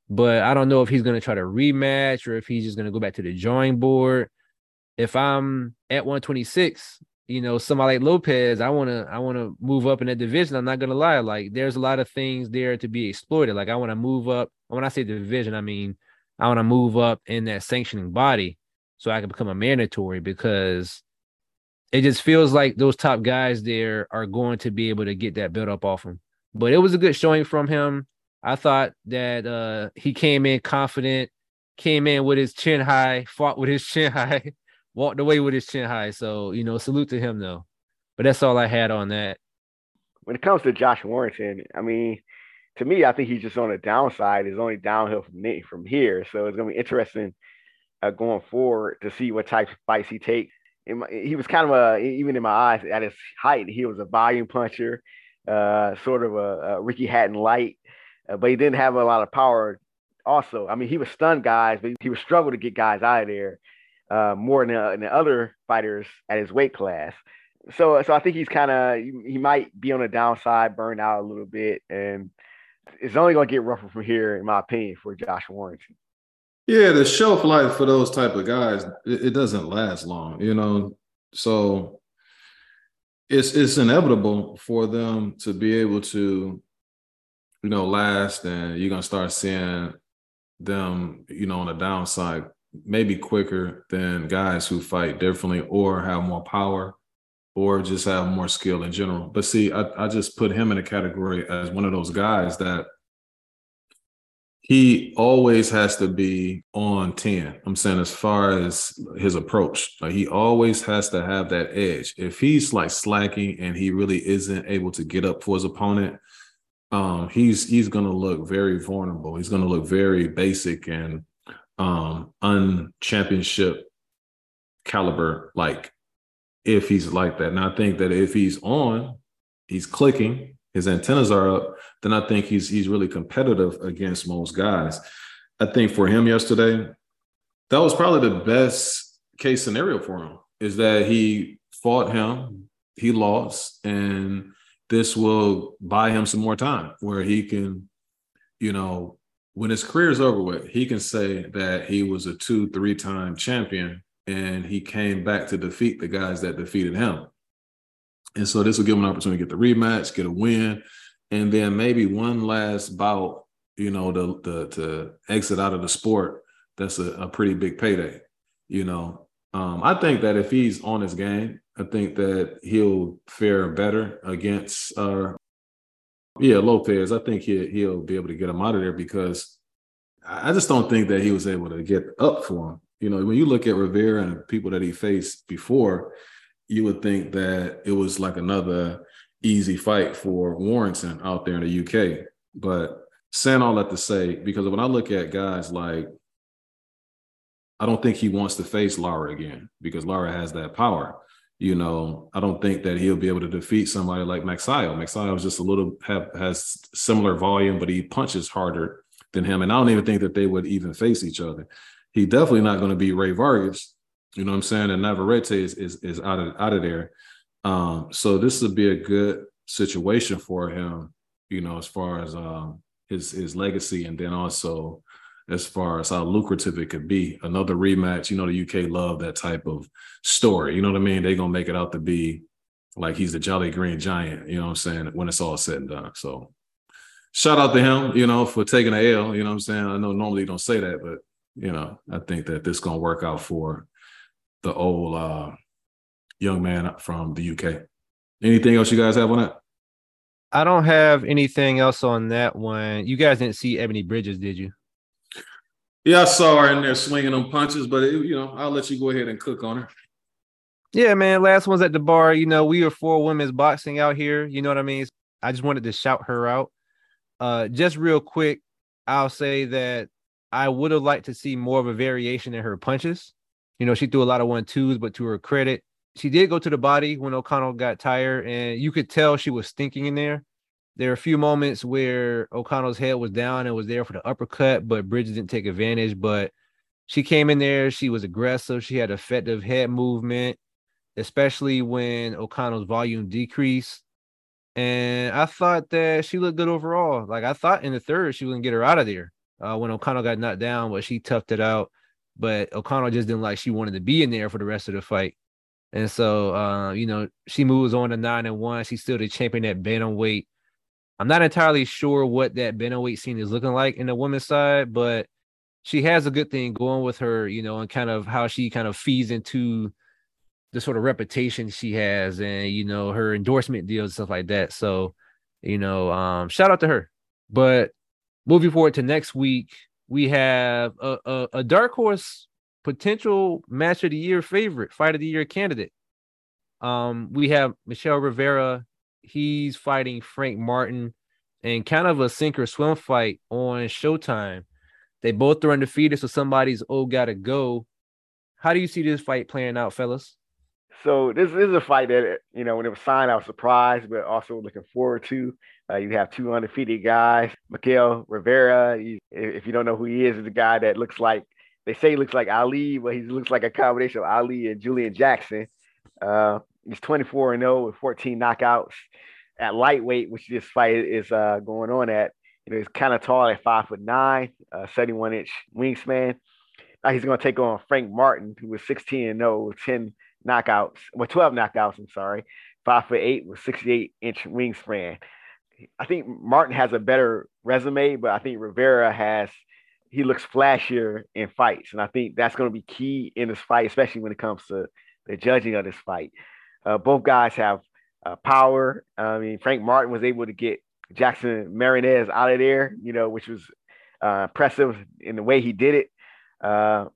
But I don't know if he's gonna try to rematch or if he's just gonna go back to the drawing board. If I'm at 126, you know, somebody like Lopez, I wanna I wanna move up in that division. I'm not gonna lie, like there's a lot of things there to be exploited. Like I want to move up. When I say division, I mean I want to move up in that sanctioning body so I can become a mandatory because it just feels like those top guys there are going to be able to get that build up off him. But it was a good showing from him. I thought that uh, he came in confident, came in with his chin high, fought with his chin high, walked away with his chin high. So, you know, salute to him though. But that's all I had on that. When it comes to Josh Warrington, I mean, to me, I think he's just on the downside. It's only downhill from from here. So it's gonna be interesting uh, going forward to see what types of fights he takes. He was kind of a, even in my eyes, at his height, he was a volume puncher, uh, sort of a, a, Ricky Hatton light, uh, but he didn't have a lot of power. Also, I mean, he was stun guys, but he would struggle to get guys out of there uh, more than, than other fighters at his weight class. So, so I think he's kind of he might be on the downside, burned out a little bit, and it's only going to get rougher from here, in my opinion, for Josh Warrington. Yeah, the shelf life for those type of guys, it, it doesn't last long, you know. So it's it's inevitable for them to be able to, you know, last, and you're gonna start seeing them, you know, on the downside maybe quicker than guys who fight differently or have more power or just have more skill in general. But see, I, I just put him in a category as one of those guys that he always has to be on 10. I'm saying as far as his approach, like he always has to have that edge. If he's like slacking and he really isn't able to get up for his opponent, um, he's he's gonna look very vulnerable. He's gonna look very basic and um unchampionship caliber like if he's like that. And I think that if he's on, he's clicking, his antennas are up, then I think he's he's really competitive against most guys. I think for him yesterday, that was probably the best case scenario for him is that he fought him, he lost, and this will buy him some more time where he can, you know, when his career is over with, he can say that he was a two, three time champion and he came back to defeat the guys that defeated him. And so this will give him an opportunity to get the rematch, get a win, and then maybe one last bout, you know, to, to, to exit out of the sport. That's a, a pretty big payday, you know. Um, I think that if he's on his game, I think that he'll fare better against uh yeah, Lopez. I think he he'll be able to get him out of there because I just don't think that he was able to get up for him. You know, when you look at Rivera and people that he faced before, you would think that it was like another easy fight for Warrington out there in the UK. But saying all that to say, because when I look at guys like, I don't think he wants to face Lara again because Lara has that power. You know, I don't think that he'll be able to defeat somebody like Magsayo. Magsayo is just a little have has similar volume, but he punches harder than him. And I don't even think that they would even face each other. He definitely not going to be Rey Vargas. You know what I'm saying? And Navarrete is is, is out of out of there. Um, so this would be a good situation for him, you know, as far as um his his legacy, and then also as far as how lucrative it could be. Another rematch, you know, the UK love that type of story. You know what I mean? They're gonna make it out to be like he's the Jolly Green Giant, you know what I'm saying, when it's all said and done. So shout out to him, you know, for taking a L. You know what I'm saying? I know normally you don't say that, but you know, I think that this gonna work out for the old uh young man from the UK. Anything else you guys have on that? I don't have anything else on that one. You guys didn't see Ebanie Bridges, did you? Yeah, I saw her in there swinging them punches, but it, you know, I'll let you go ahead and cook on her. Yeah, man. Last one's at the bar. You know, we are for women's boxing out here. You know what I mean? I just wanted to shout her out. Uh, just real quick, I'll say that I would have liked to see more of a variation in her punches. You know, she threw a lot of one twos, but to her credit, she did go to the body when O'Connell got tired, and you could tell she was stinking in there. There are a few moments where O'Connell's head was down and was there for the uppercut, but Bridges didn't take advantage. But she came in there, she was aggressive, she had effective head movement, especially when O'Connell's volume decreased. And I thought that she looked good overall. Like I thought in the third, she was gonna get her out of there uh, when O'Connell got knocked down, but she toughed it out. But O'Connell just didn't like she wanted to be in there for the rest of the fight. And so, uh, you know, she moves on to nine and one. She's still the champion at bantamweight. I'm not entirely sure what that bantamweight scene is looking like in the women's side, but she has a good thing going with her, you know, and kind of how she kind of feeds into the sort of reputation she has and you know her endorsement deals and stuff like that. So, you know, um, shout out to her. But moving forward to next week, we have a, a, a dark horse potential match of the year favorite, fight of the year candidate. Um, we have Michel Rivera. He's fighting Frank Martin and kind of a sink or swim fight on Showtime. They both are undefeated, so somebody's oh gotta go. How do you see this fight playing out, fellas? So this, is a fight that you know when it was signed, I was surprised, but also looking forward to. Uh, you have two undefeated guys. Miguel Rivera, he, if you don't know who he is, is a guy that looks like they say he looks like Ali, but he looks like a combination of Ali and Julian Jackson. Uh, he's 24 and 0 with 14 knockouts at lightweight, which this fight is uh, going on at. You know, he's kind of tall at five foot nine, uh, 71 inch wingspan. Now he's going to take on Frank Martin, who was 16 and 0 with 10 knockouts, well, 12 knockouts, I'm sorry, five foot eight with 68 inch wingspan. I think Martin has a better resume, but I think Rivera has he looks flashier in fights, and I think that's going to be key in this fight, especially when it comes to the judging of this fight. Uh, both guys have uh, power. I mean, Frank Martin was able to get Jackson Mariñez out of there, you know, which was uh, impressive in the way he did it. Uh,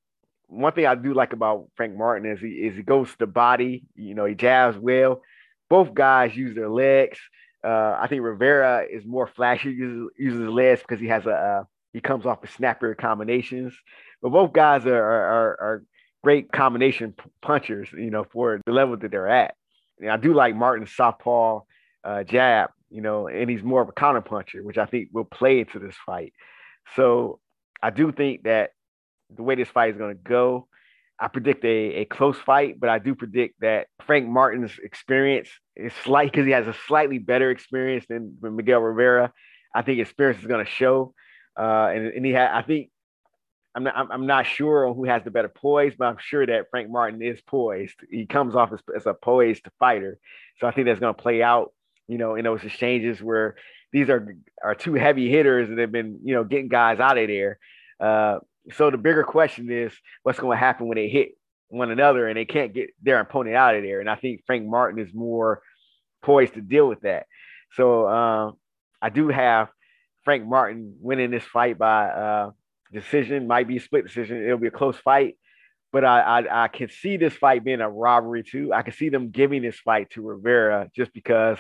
one thing I do like about Frank Martin is he is he goes to the body. You know, he jabs well. Both guys use their legs. Uh, I think Rivera is more flashy, uses, uses his legs because he has a he comes off with snapper combinations. But both guys are are, are great combination punchers. You know, for the level that they're at. And I do like Martin's southpaw uh, jab. You know, and he's more of a counter puncher, which I think will play into this fight. So I do think that the way this fight is going to go. I predict a, a close fight, but I do predict that Frank Martin's experience is slight because he has a slightly better experience than, than Miguel Rivera. I think experience is going to show, uh, and, and he had. I think I'm not. I'm not sure who has the better poise, but I'm sure that Frank Martin is poised. He comes off as, as a poised fighter, so I think that's going to play out. You know, in those exchanges where these are are two heavy hitters and they've been you know getting guys out of there. Uh, so the bigger question is what's going to happen when they hit one another and they can't get their opponent out of there. And I think Frank Martin is more poised to deal with that. So um, I do have Frank Martin winning this fight by uh, decision, might be a split decision. It'll be a close fight, but I, I, I can see this fight being a robbery too. I can see them giving this fight to Rivera just because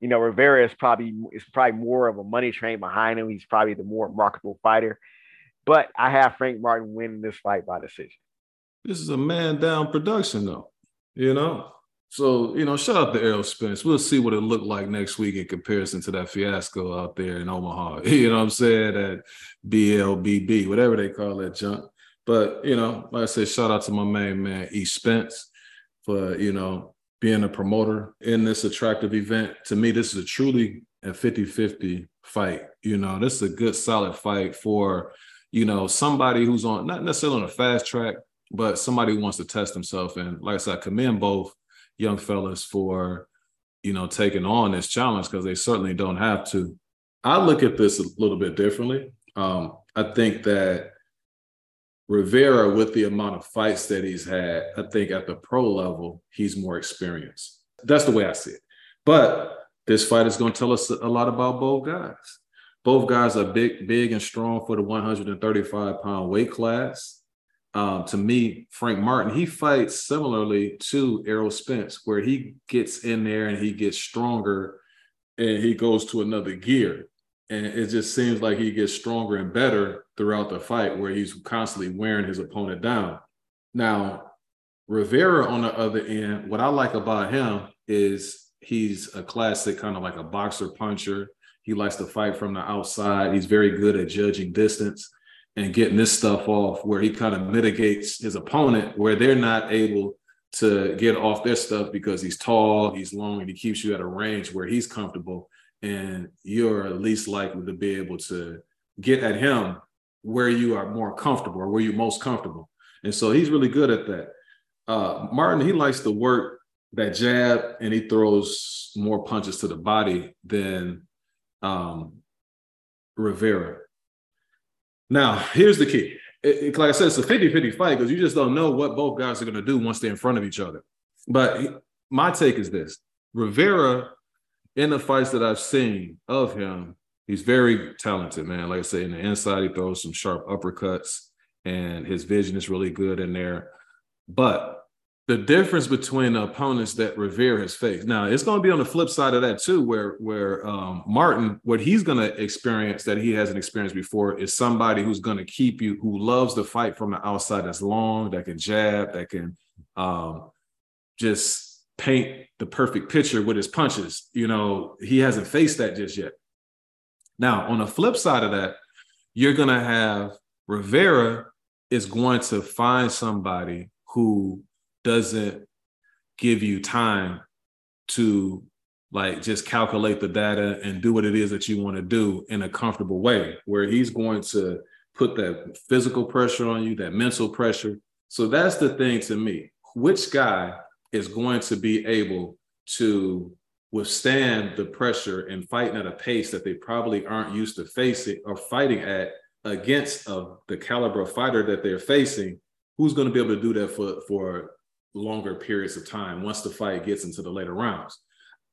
you know Rivera is probably is probably more of a money train behind him. He's probably the more marketable fighter. But I have Frank Martin winning this fight by decision. This is a man down production, though. You know, So, you know, shout out to Errol Spence. We'll see what it looked like next week in comparison to that fiasco out there in Omaha. You know what I'm saying? At BLBB, whatever they call that junk. But, you know, like I said, shout out to my main man, E. Spence, for, you know, being a promoter in this attractive event. To me, this is a truly a 50 50 fight. You know, this is a good, solid fight for, you know, somebody who's on, not necessarily on a fast track, but somebody who wants to test himself. And like I said, I commend both young fellas for, you know, taking on this challenge because they certainly don't have to. I look at this a little bit differently. Um, I think that Rivera, with the amount of fights that he's had, I think at the pro level, he's more experienced. That's the way I see it. But this fight is going to tell us a lot about both guys. Both guys are big, big and strong for the 135 pound weight class. Um, to me, Frank Martin, he fights similarly to Errol Spence, where he gets in there and he gets stronger and he goes to another gear. And it just seems like he gets stronger and better throughout the fight, where he's constantly wearing his opponent down. Now, Rivera on the other end, what I like about him is he's a classic kind of like a boxer puncher. He likes to fight from the outside. He's very good at judging distance and getting this stuff off where he kind of mitigates his opponent where they're not able to get off their stuff because he's tall, he's long, and he keeps you at a range where he's comfortable. And you're least likely to be able to get at him where you are more comfortable or where you're most comfortable. And so he's really good at that. Uh, Martin, he likes to work that jab and he throws more punches to the body than um, Rivera. Now, here's the key. It, it, like I said, it's a 50 50 fight because you just don't know what both guys are going to do once they're in front of each other. But my take is this Rivera, in the fights that I've seen of him, he's very talented, man. Like I say, in the inside, he throws some sharp uppercuts and his vision is really good in there. But the difference between the opponents that Rivera has faced. Now, it's going to be on the flip side of that too, where where um, Martin, what he's going to experience that he hasn't experienced before is somebody who's going to keep you, who loves to fight from the outside, that's long, that can jab, that can um, just paint the perfect picture with his punches. You know, he hasn't faced that just yet. Now, on the flip side of that, you're going to have Rivera is going to find somebody who doesn't give you time to like just calculate the data and do what it is that you want to do in a comfortable way where he's going to put that physical pressure on you that mental pressure. So that's the thing to me. Which guy is going to be able to withstand the pressure and fighting at a pace that they probably aren't used to facing or fighting at against of the caliber of fighter that they're facing? Who's going to be able to do that for for longer periods of time once the fight gets into the later rounds.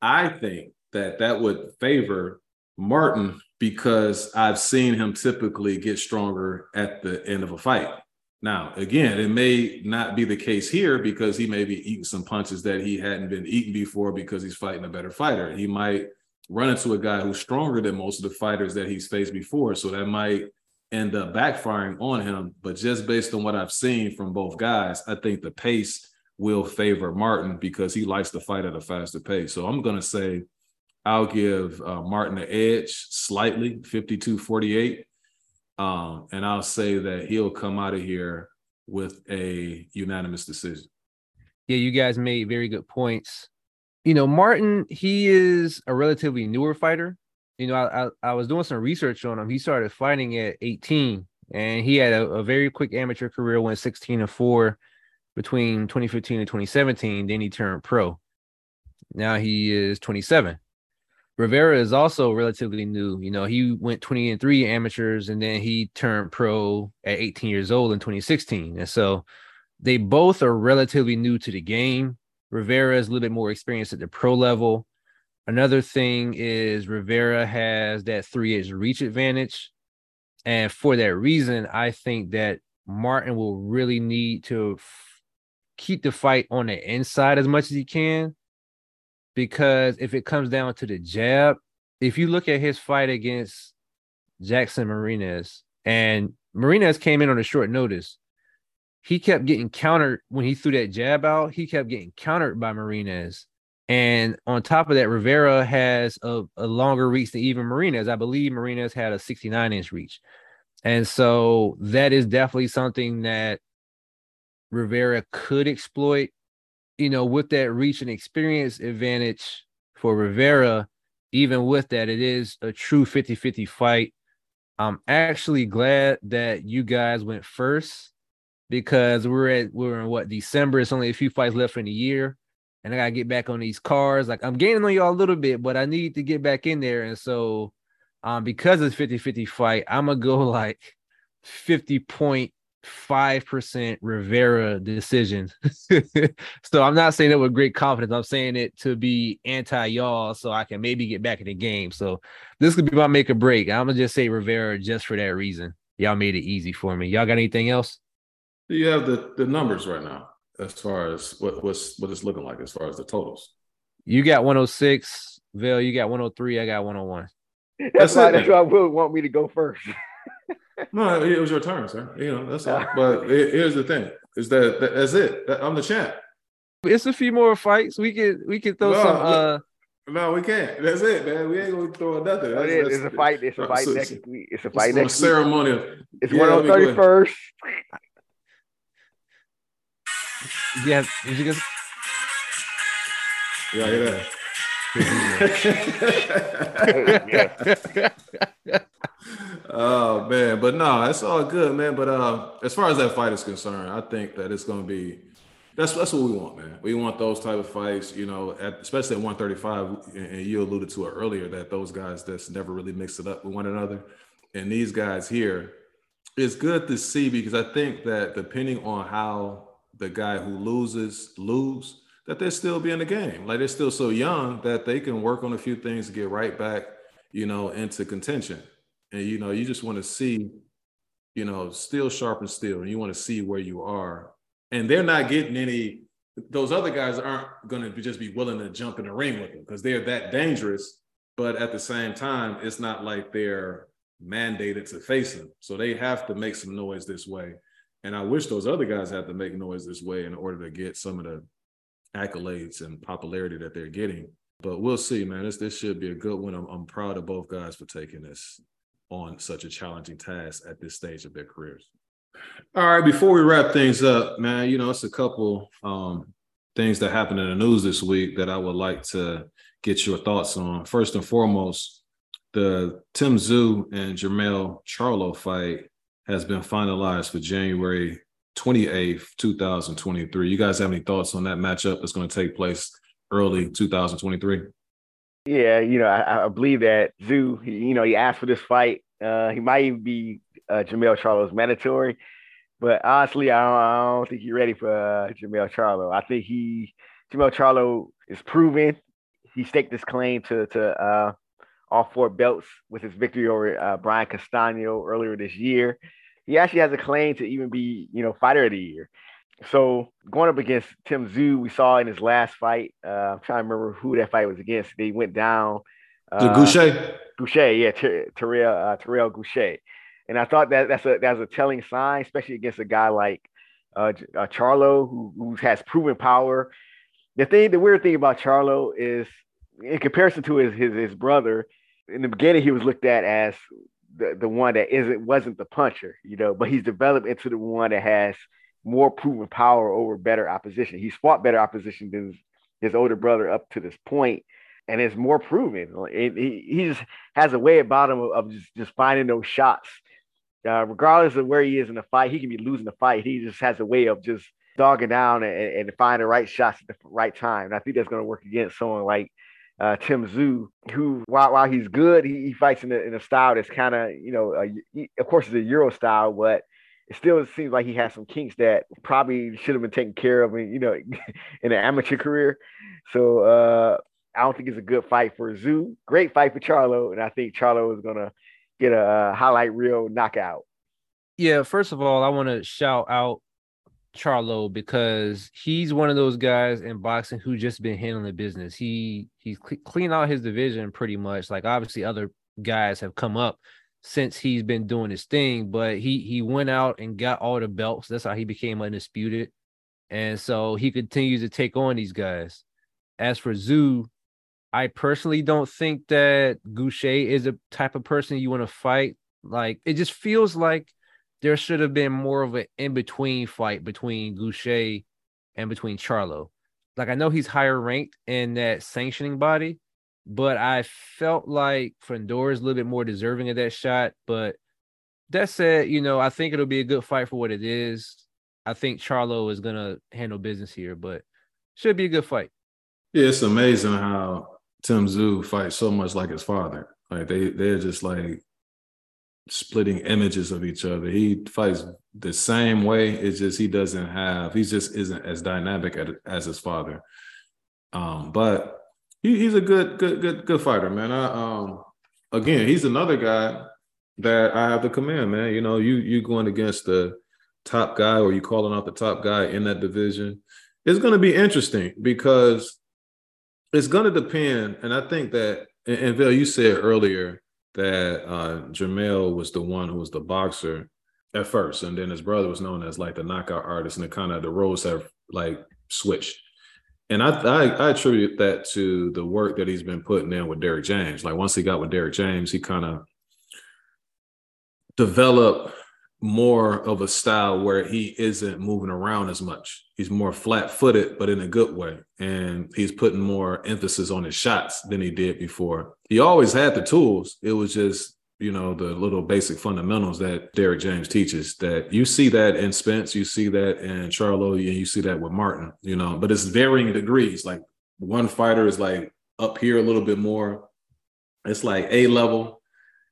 I think that that would favor Martin because I've seen him typically get stronger at the end of a fight. Now, again, it may not be the case here because he may be eating some punches that he hadn't been eating before because he's fighting a better fighter. He might run into a guy who's stronger than most of the fighters that he's faced before. So that might end up backfiring on him. But just based on what I've seen from both guys, I think the pace will favor Martin because he likes to fight at a faster pace. So I'm going to say I'll give uh, Martin the edge slightly, 52 48. Um, and I'll say that he'll come out of here with a unanimous decision. Yeah, you guys made very good points. You know, Martin, he is a relatively newer fighter. You know, I, I, I was doing some research on him. He started fighting at 18 and he had a, a very quick amateur career, went 16 and 4 between 2015 and 2017. Then he turned pro. Now he is 27. Rivera is also relatively new. You know, he went 20 and three amateurs and then he turned pro at 18 years old in 2016. And so they both are relatively new to the game. Rivera is a little bit more experienced at the pro level. Another thing is Rivera has that three edge reach advantage. And for that reason, I think that Martin will really need to keep the fight on the inside as much as he can. Because if it comes down to the jab, if you look at his fight against Jackson Marinez, and Marinez came in on a short notice, he kept getting countered when he threw that jab out. He kept getting countered by Marinez. And on top of that, Rivera has a, a longer reach than even Marinez. I believe Marinez had a 69 inch reach. And so that is definitely something that Rivera could exploit, you know, with that reach and experience advantage for Rivera. Even with that, it is a true 50 50 fight. I'm actually glad that you guys went first because we're at we're in what December. It's only a few fights left in the year, and I gotta get back on these cars. Like I'm gaining on y'all a little bit, but I need to get back in there. And so, um, because it's 50-50 fight, I'm gonna go like 50.5% Rivera decision. so I'm not saying it with great confidence. I'm saying it to be anti y'all, so I can maybe get back in the game. So this could be my make or break. I'm gonna just say Rivera just for that reason. Y'all made it easy for me. Y'all got anything else? You have the the numbers right now as far as what what's what it's looking like as far as the totals? You got 106, Vale. You got 103. I got 101. That's, that's why. It, that's why Will want me to go first. no, it was your turn, sir. You know that's all. But it, here's the thing: is that, that that's it. That, I'm the champ. It's a few more fights. We could we could throw no, some. uh no, we can't. That's it, man. We ain't gonna throw nothing. That's, it is. It's a fight. It's a fight next week. It's a fight it's next ceremonial. It's yeah, one on thirty first. Yeah, did you guys? Yeah, hear that? oh man, but no, it's all good, man. But uh, as far as that fight is concerned, I think that it's going to be that's that's what we want, man. We want those type of fights, you know, at, especially at 135. And you alluded to it earlier that those guys that's never really mixed it up with one another, and these guys here, it's good to see because I think that depending on how the guy who loses lose, that they're still be in the game. Like they're still so young that they can work on a few things to get right back, you know, into contention. And you know, you just want to see, you know, still sharp and still, and you want to see where you are. And they're not getting any. Those other guys aren't going to just be willing to jump in the ring with them because they're that dangerous. But at the same time, it's not like they're mandated to face them. So they have to make some noise this way. And I wish those other guys had to make noise this way in order to get some of the accolades and popularity that they're getting. But we'll see, man. This this should be a good one. I'm, I'm proud of both guys for taking this on such a challenging task at this stage of their careers. All right, before we wrap things up, man, you know, it's a couple um, things that happened in the news this week that I would like to get your thoughts on. First and foremost, the Tim Tszyu and Jermell Charlo fight has been finalized for January 28th, 2023. You guys have any thoughts on that matchup that's going to take place early 2023? Yeah, you know, I, I believe that Tszyu, you know, he asked for this fight. Uh, he might even be uh, Jermell Charlo's mandatory, but honestly, I don't, I don't think he's ready for uh, Jermell Charlo. I think he, Jermell Charlo is proven. He staked his claim to to uh, all four belts with his victory over uh, Brian Castano earlier this year. He actually has a claim to even be, you know, fighter of the year. So going up against Tim Tszyu, we saw in his last fight. Uh, I'm trying to remember who that fight was against. They went down. Uh, Gausha. Gausha, yeah, Ter- Terrell uh, Terrell Gausha. And I thought that that's a that's a telling sign, especially against a guy like uh, uh, Charlo, who, who has proven power. The thing, the weird thing about Charlo is, in comparison to his his, his brother, in the beginning he was looked at as the, the one that isn't wasn't the puncher, you know, but he's developed into the one that has more proven power over better opposition. He's fought better opposition than his, his older brother up to this point, and it's more proven. He, he just has a way about him of, of just, just finding those shots. Uh, regardless of where he is in the fight, he can be losing the fight. He just has a way of just dogging down and, and finding the right shots at the right time. And I think that's going to work against someone like uh, Tim Tszyu, who while, while he's good, he, he fights in a, in a style that's kind of you know, a, he, of course, it's a Euro style, but it still seems like he has some kinks that probably should have been taken care of, in, you know, in an amateur career. So uh, I don't think it's a good fight for Tszyu. Great fight for Charlo, and I think Charlo is gonna get a highlight reel knockout. Yeah, first of all, I want to shout out Charlo because he's one of those guys in boxing who just been handling the business. He he's cl- cleaned out his division pretty much. Like obviously other guys have come up since he's been doing his thing, but he he went out and got all the belts. That's how he became undisputed. And so he continues to take on these guys. As for Tszyu, I personally don't think that Gausha is a type of person you want to fight. Like it just feels like there should have been more of an in-between fight between Gausha and between Charlo. Like I know he's higher ranked in that sanctioning body, but I felt like Fundora is a little bit more deserving of that shot. But that said, you know, I think it'll be a good fight for what it is. I think Charlo is gonna handle business here, but should be a good fight. Yeah, it's amazing how Tim Tszyu fights so much like his father. Like they they're just like splitting images of each other. He fights the same way. It's just he doesn't have. He just isn't as dynamic as his father. Um, but he, he's a good, good, good, good fighter, man. I, um, again, he's another guy that I have to commend, man. You know, you you going against the top guy or you calling out the top guy in that division. It's going to be interesting because it's going to depend. And I think that, and, and Vel, you said earlier that uh, Jermell was the one who was the boxer at first, and then his brother was known as like the knockout artist, and the kind of the roles have like switched. And I, I, I attribute that to the work that he's been putting in with Derrick James. Like once he got with Derrick James, he kind of developed more of a style where he isn't moving around as much. He's more flat footed, but in a good way. And he's putting more emphasis on his shots than he did before. He always had the tools. It was just you know the little basic fundamentals that Derrick James teaches that you see that in Spence, you see that in Charlo, and you see that with Martin, you know, but it's varying degrees. Like one fighter is like up here a little bit more. It's like A level,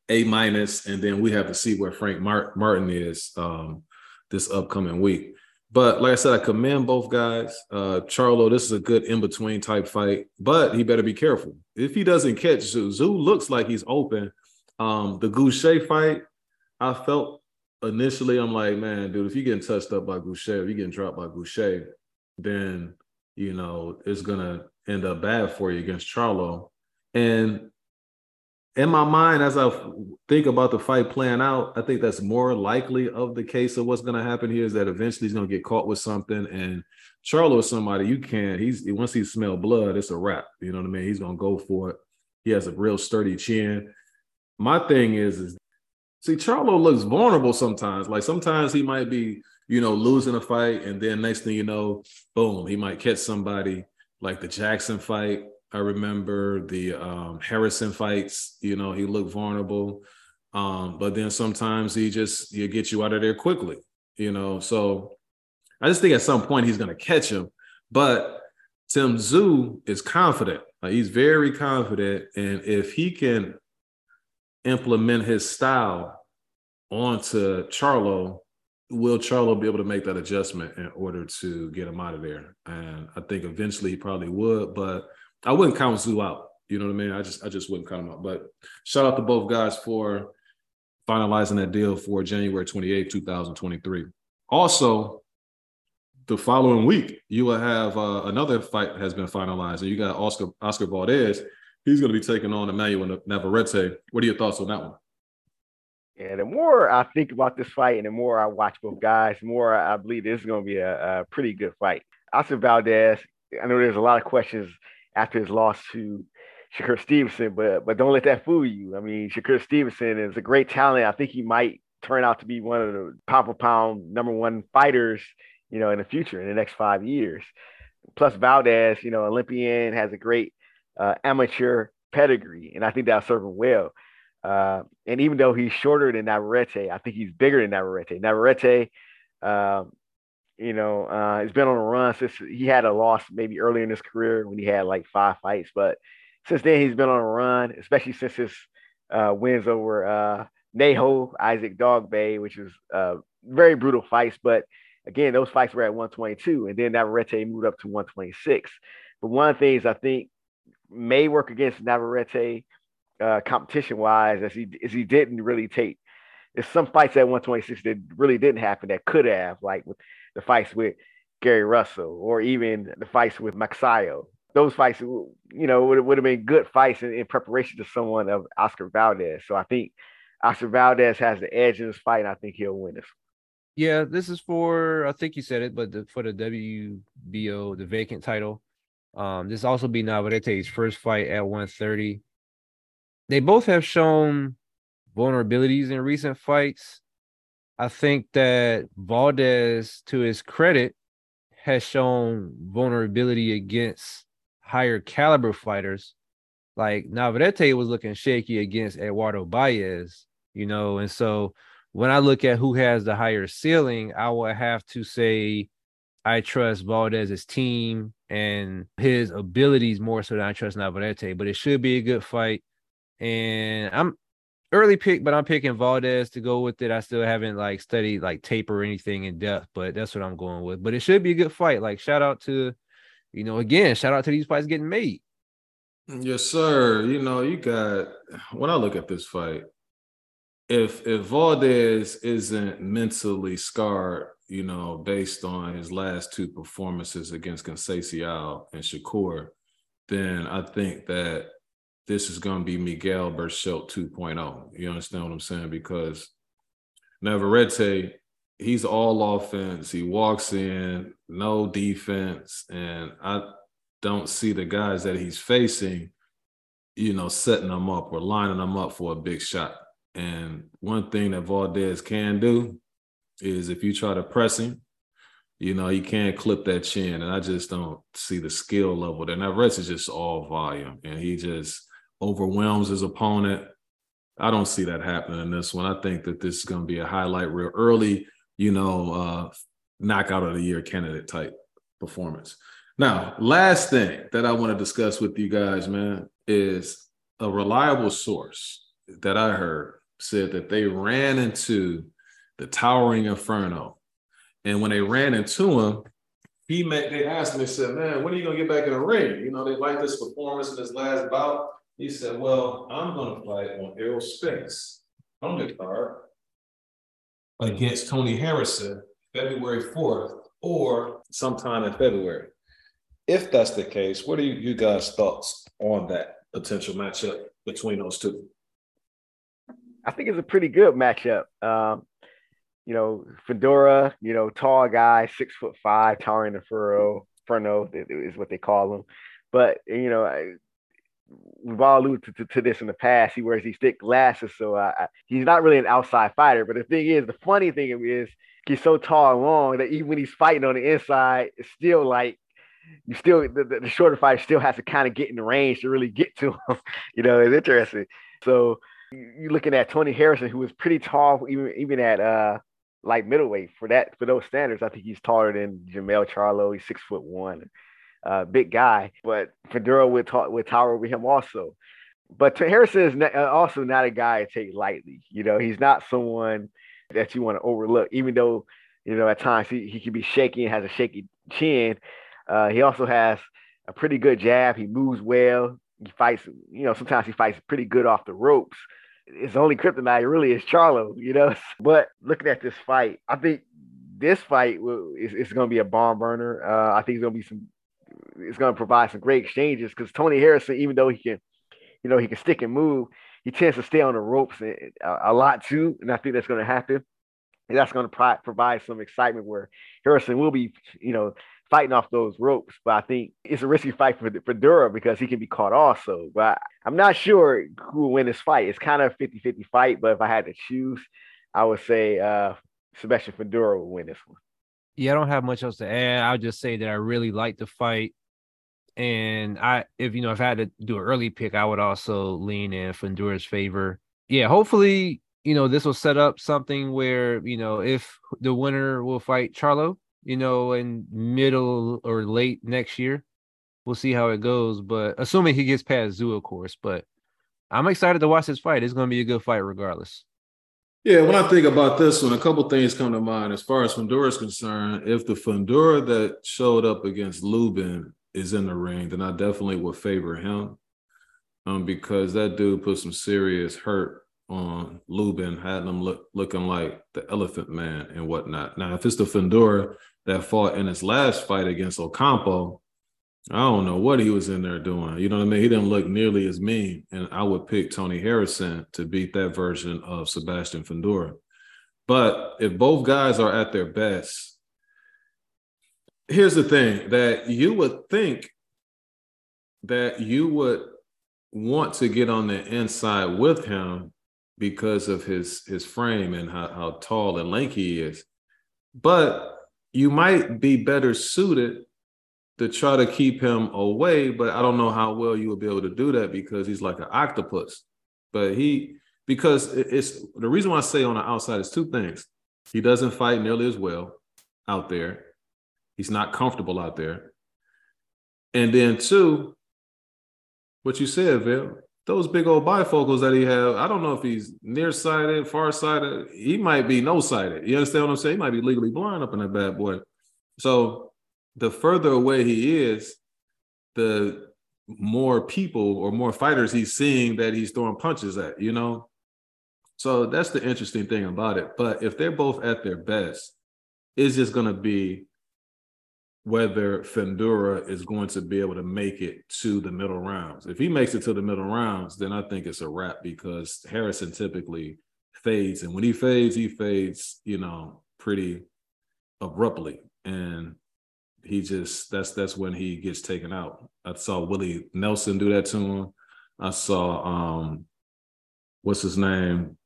A minus, and then we have to see where Frank Martin is um, this upcoming week. But like I said, I commend both guys. Uh, Charlo, this is a good in between type fight, but he better be careful. If he doesn't catch Zoo, Tszyu looks like he's open um, the Gausha fight, I felt initially, I'm like, man, dude, if you're getting touched up by Gausha, if you're getting dropped by Gausha, then you know it's gonna end up bad for you against Charlo. And in my mind, as I think about the fight playing out, I think that's more likely of the case of what's going to happen here is that eventually he's going to get caught with something. And Charlo is somebody you can't. He's once he smell blood, it's a wrap. You know what I mean? He's going to go for it. He has a real sturdy chin my thing is, is see, Charlo looks vulnerable sometimes. Like sometimes he might be, you know, losing a fight, and then next thing you know, boom, he might catch somebody like the Jackson fight. I remember the um, Harrison fights. You know, he looked vulnerable, um, but then sometimes he just he get you out of there quickly. You know, so I just think at some point he's going to catch him. But Tim Tszyu is confident. Like he's very confident, and if he can implement his style onto Charlo, will Charlo be able to make that adjustment in order to get him out of there? And I think eventually he probably would, but I wouldn't count Tszyu out. You know what I mean? I just I just wouldn't count him out. But shout out to both guys for finalizing that deal for January 28, 2023. Also, the following week, you will have uh, another fight has been finalized, and you got Oscar Oscar Valdez he's going to be taking on Emanuel Navarrete. What are your thoughts on that one? Yeah, the more I think about this fight and the more I watch both guys, the more I believe this is going to be a, a pretty good fight. Oscar Valdez, I know there's a lot of questions after his loss to Shakur Stevenson, but but don't let that fool you. I mean, Shakur Stevenson is a great talent. I think he might turn out to be one of the pound for pound number one fighters, you know, in the future in the next five years. Plus Valdez, you know, Olympian has a great uh, amateur pedigree, and I think that'll serve him well. Uh, and even though he's shorter than Navarrete, I think he's bigger than Navarrete. Navarrete, uh, you know, uh, has been on a run since he had a loss maybe earlier in his career when he had like five fights, but since then he's been on a run, especially since his uh, wins over uh, Neho, Isaac Dogboe, which was uh, very brutal fights. But again, those fights were at 122, and then Navarrete moved up to 126. But one of the things I think may work against Navarrete uh, competition wise, as he as he didn't really take. There's some fights at 126 that really didn't happen that could have, like with the fights with Gary Russell or even the fights with Magsayo. Those fights, you know, would, would have been good fights in, in preparation to someone of Oscar Valdez. So I think Oscar Valdez has the edge in this fight, and I think he'll win this. Yeah, this is for I think you said it, but the, for the WBO, the vacant title. Um, this also be Navarrete's first fight at 130. They both have shown vulnerabilities in recent fights. I think that Valdez, to his credit, has shown vulnerability against higher caliber fighters. Like Navarrete was looking shaky against Eduardo Baez, you know, and so when I look at who has the higher ceiling, I would have to say I trust Valdez's team and his abilities more so than I trust Navarrete. But it should be a good fight. And I'm early pick, but I'm picking Valdez to go with it. I still haven't like studied like tape or anything in depth, but that's what I'm going with. But it should be a good fight. Like shout out to, you know, again, shout out to these fights getting made. Yes, sir. You know, you got when I look at this fight, if if Valdez isn't mentally scarred, you know, based on his last two performances against Conceição and Shakur, then I think that this is going to be Miguel Berchelt 2.0. You understand what I'm saying? Because Navarrete, he's all offense. He walks in, no defense, and I don't see the guys that he's facing, you know, setting them up or lining them up for a big shot. And one thing that Valdez can do is if you try to press him, you know, he can't clip that chin. And I just don't see the skill level there. Now, rest is just all volume and he just overwhelms his opponent. I don't see that happening in this one. I think that this is going to be a highlight reel early, you know, uh, knockout of the year candidate type performance. Now, last thing that I want to discuss with you guys, man, is a reliable source that I heard said that they ran into the towering inferno. And when they ran into him, he met, they asked they said, Man, when are you gonna get back in the ring? You know, they like this performance in his last bout. He said, Well, I'm gonna fight on Errol Spence on the card against Tony Harrison February 4th or sometime in February. If that's the case, what are you, you guys' thoughts on that potential matchup between those two? I think it's a pretty good matchup. Um, you know, Fundora, you know, tall guy, six foot five, towering the furrow, furno is what they call him. But you know, I, we've all alluded to, to, to, this in the past. He wears these thick glasses, so I, he's not really an outside fighter. But the thing is, the funny thing is, he's so tall and long that even when he's fighting on the inside, it's still like you still the, the, shorter fighter still has to kind of get in the range to really get to him. you know, it's interesting. So you're looking at Tony Harrison, who was pretty tall, even even at uh light middleweight for that for those standards. I think he's taller than Jermell Charlo. He's six foot one, uh, big guy. But Fundora would talk would tower over him also. But Harrison is not, uh, also not a guy to take lightly. You know, he's not someone that you want to overlook, even though you know at times he, he can be shaky and has a shaky chin. Uh, he also has a pretty good jab. He moves well. He fights, you know, sometimes he fights pretty good off the ropes his only kryptonite really is Charlo, you know. But looking at this fight, I think this fight will, is, is going to be a bomb burner. Uh, I think it's going to be some. It's going to provide some great exchanges because Tony Harrison, even though he can, you know, he can stick and move, he tends to stay on the ropes a, a lot too, and I think that's going to happen. And that's going to pro- provide some excitement where Harrison will be, you know, fighting off those ropes. But I think it's a risky fight for Fundora because he can be caught also. But I'm not sure who will win this fight. It's kind of a 50-50 fight, but if I had to choose, I would say uh Sebastian Fundora will win this one. Yeah, I don't have much else to add. I'll just say that I really like the fight. And I if you know if I had to do an early pick, I would also lean in Fundora's favor. Yeah, hopefully, you know, this will set up something where, you know, if the winner will fight Charlo, you know, in middle or late next year. We'll see how it goes. But assuming he gets past Tszyu, of course. But I'm excited to watch this fight. It's going to be a good fight regardless. Yeah, when I think about this one, a couple things come to mind. As far as Fundora is concerned, if the Fundora that showed up against Lubin is in the ring, then I definitely would favor him. Um, because that dude put some serious hurt on Lubin, had him look, looking like the Elephant Man and whatnot. Now, if it's the Fundora that fought in his last fight against Ocampo, I don't know what he was in there doing. You know what I mean? He didn't look nearly as mean. And I would pick Tony Harrison to beat that version of Sebastian Fundora. But if both guys are at their best, here's the thing that you would think that you would want to get on the inside with him because of his his frame and how, how tall and lanky he is. But you might be better suited to try to keep him away, but I don't know how well you would be able to do that because he's like an octopus. But he because it's the reason why I say on the outside is two things. He doesn't fight nearly as well out there. He's not comfortable out there. And then two, what you said, Bill, those big old bifocals that he have, I don't know if he's nearsighted, farsighted. He might be no sighted. You understand what I'm saying? He might be legally blind up in that bad boy. So the further away he is, the more people or more fighters he's seeing that he's throwing punches at, you know? So that's the interesting thing about it. But if they're both at their best, it's just going to be whether Fundora is going to be able to make it to the middle rounds. If he makes it to the middle rounds, then I think it's a wrap because Harrison typically fades. And when he fades, he fades, you know, pretty abruptly. And he just that's that's when he gets taken out. I saw Willie Nelson do that to him. I saw um what's his name?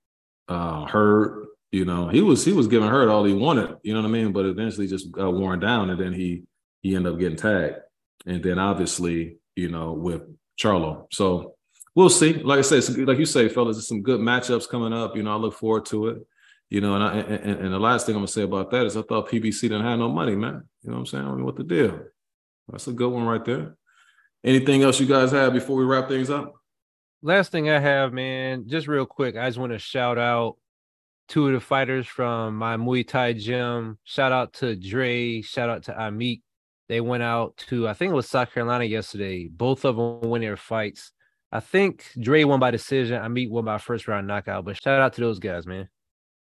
Uh Hurd, you know, he was he was giving her all he wanted, you know what I mean? But eventually just got worn down and then he he ended up getting tagged. And then obviously, you know, with Charlo. So we'll see. Like I said, like you say, fellas, there's some good matchups coming up. You know, I look forward to it. You know, and, I, and, and the last thing I'm gonna say about that is I thought PBC didn't have no money, man. You know what I'm saying? I mean, what the deal? That's a good one right there. Anything else you guys have before we wrap things up? Last thing I have, man, just real quick, I just want to shout out two of the fighters from my Muay Thai gym. Shout out to Dre, shout out to Amik. They went out to, I think it was South Carolina yesterday. Both of them win their fights. I think Dre won by decision. Amik won by first round knockout. But shout out to those guys, man.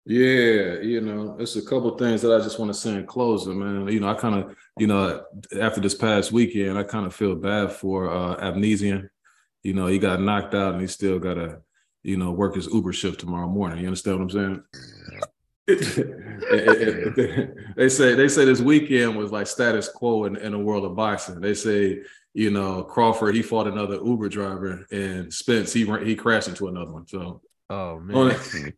Yeah, you know, it's a couple things that I just want to say in closing, man. You know, I kind of, you know, after this past weekend, I kind of feel bad for uh Avanesyan. You know, he got knocked out and he still got to, you know, work his Uber shift tomorrow morning. You understand what I'm saying? they say they say this weekend was like status quo in, in the world of boxing. They say, you know, Crawford he fought another Uber driver and Spence he he crashed into another one. So Oh man.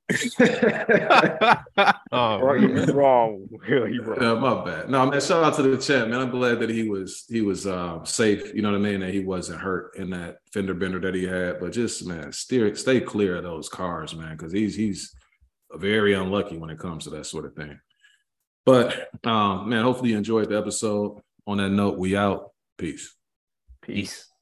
oh, he's wrong. He's wrong. Yeah, my bad. No, man. Shout out to the chat, man. I'm glad that he was he was uh, safe. You know what I mean? That he wasn't hurt in that fender bender that he had. But just man, steer stay clear of those cars, man, because he's he's very unlucky when it comes to that sort of thing. But um, man, hopefully you enjoyed the episode. On that note, we out. Peace. Peace.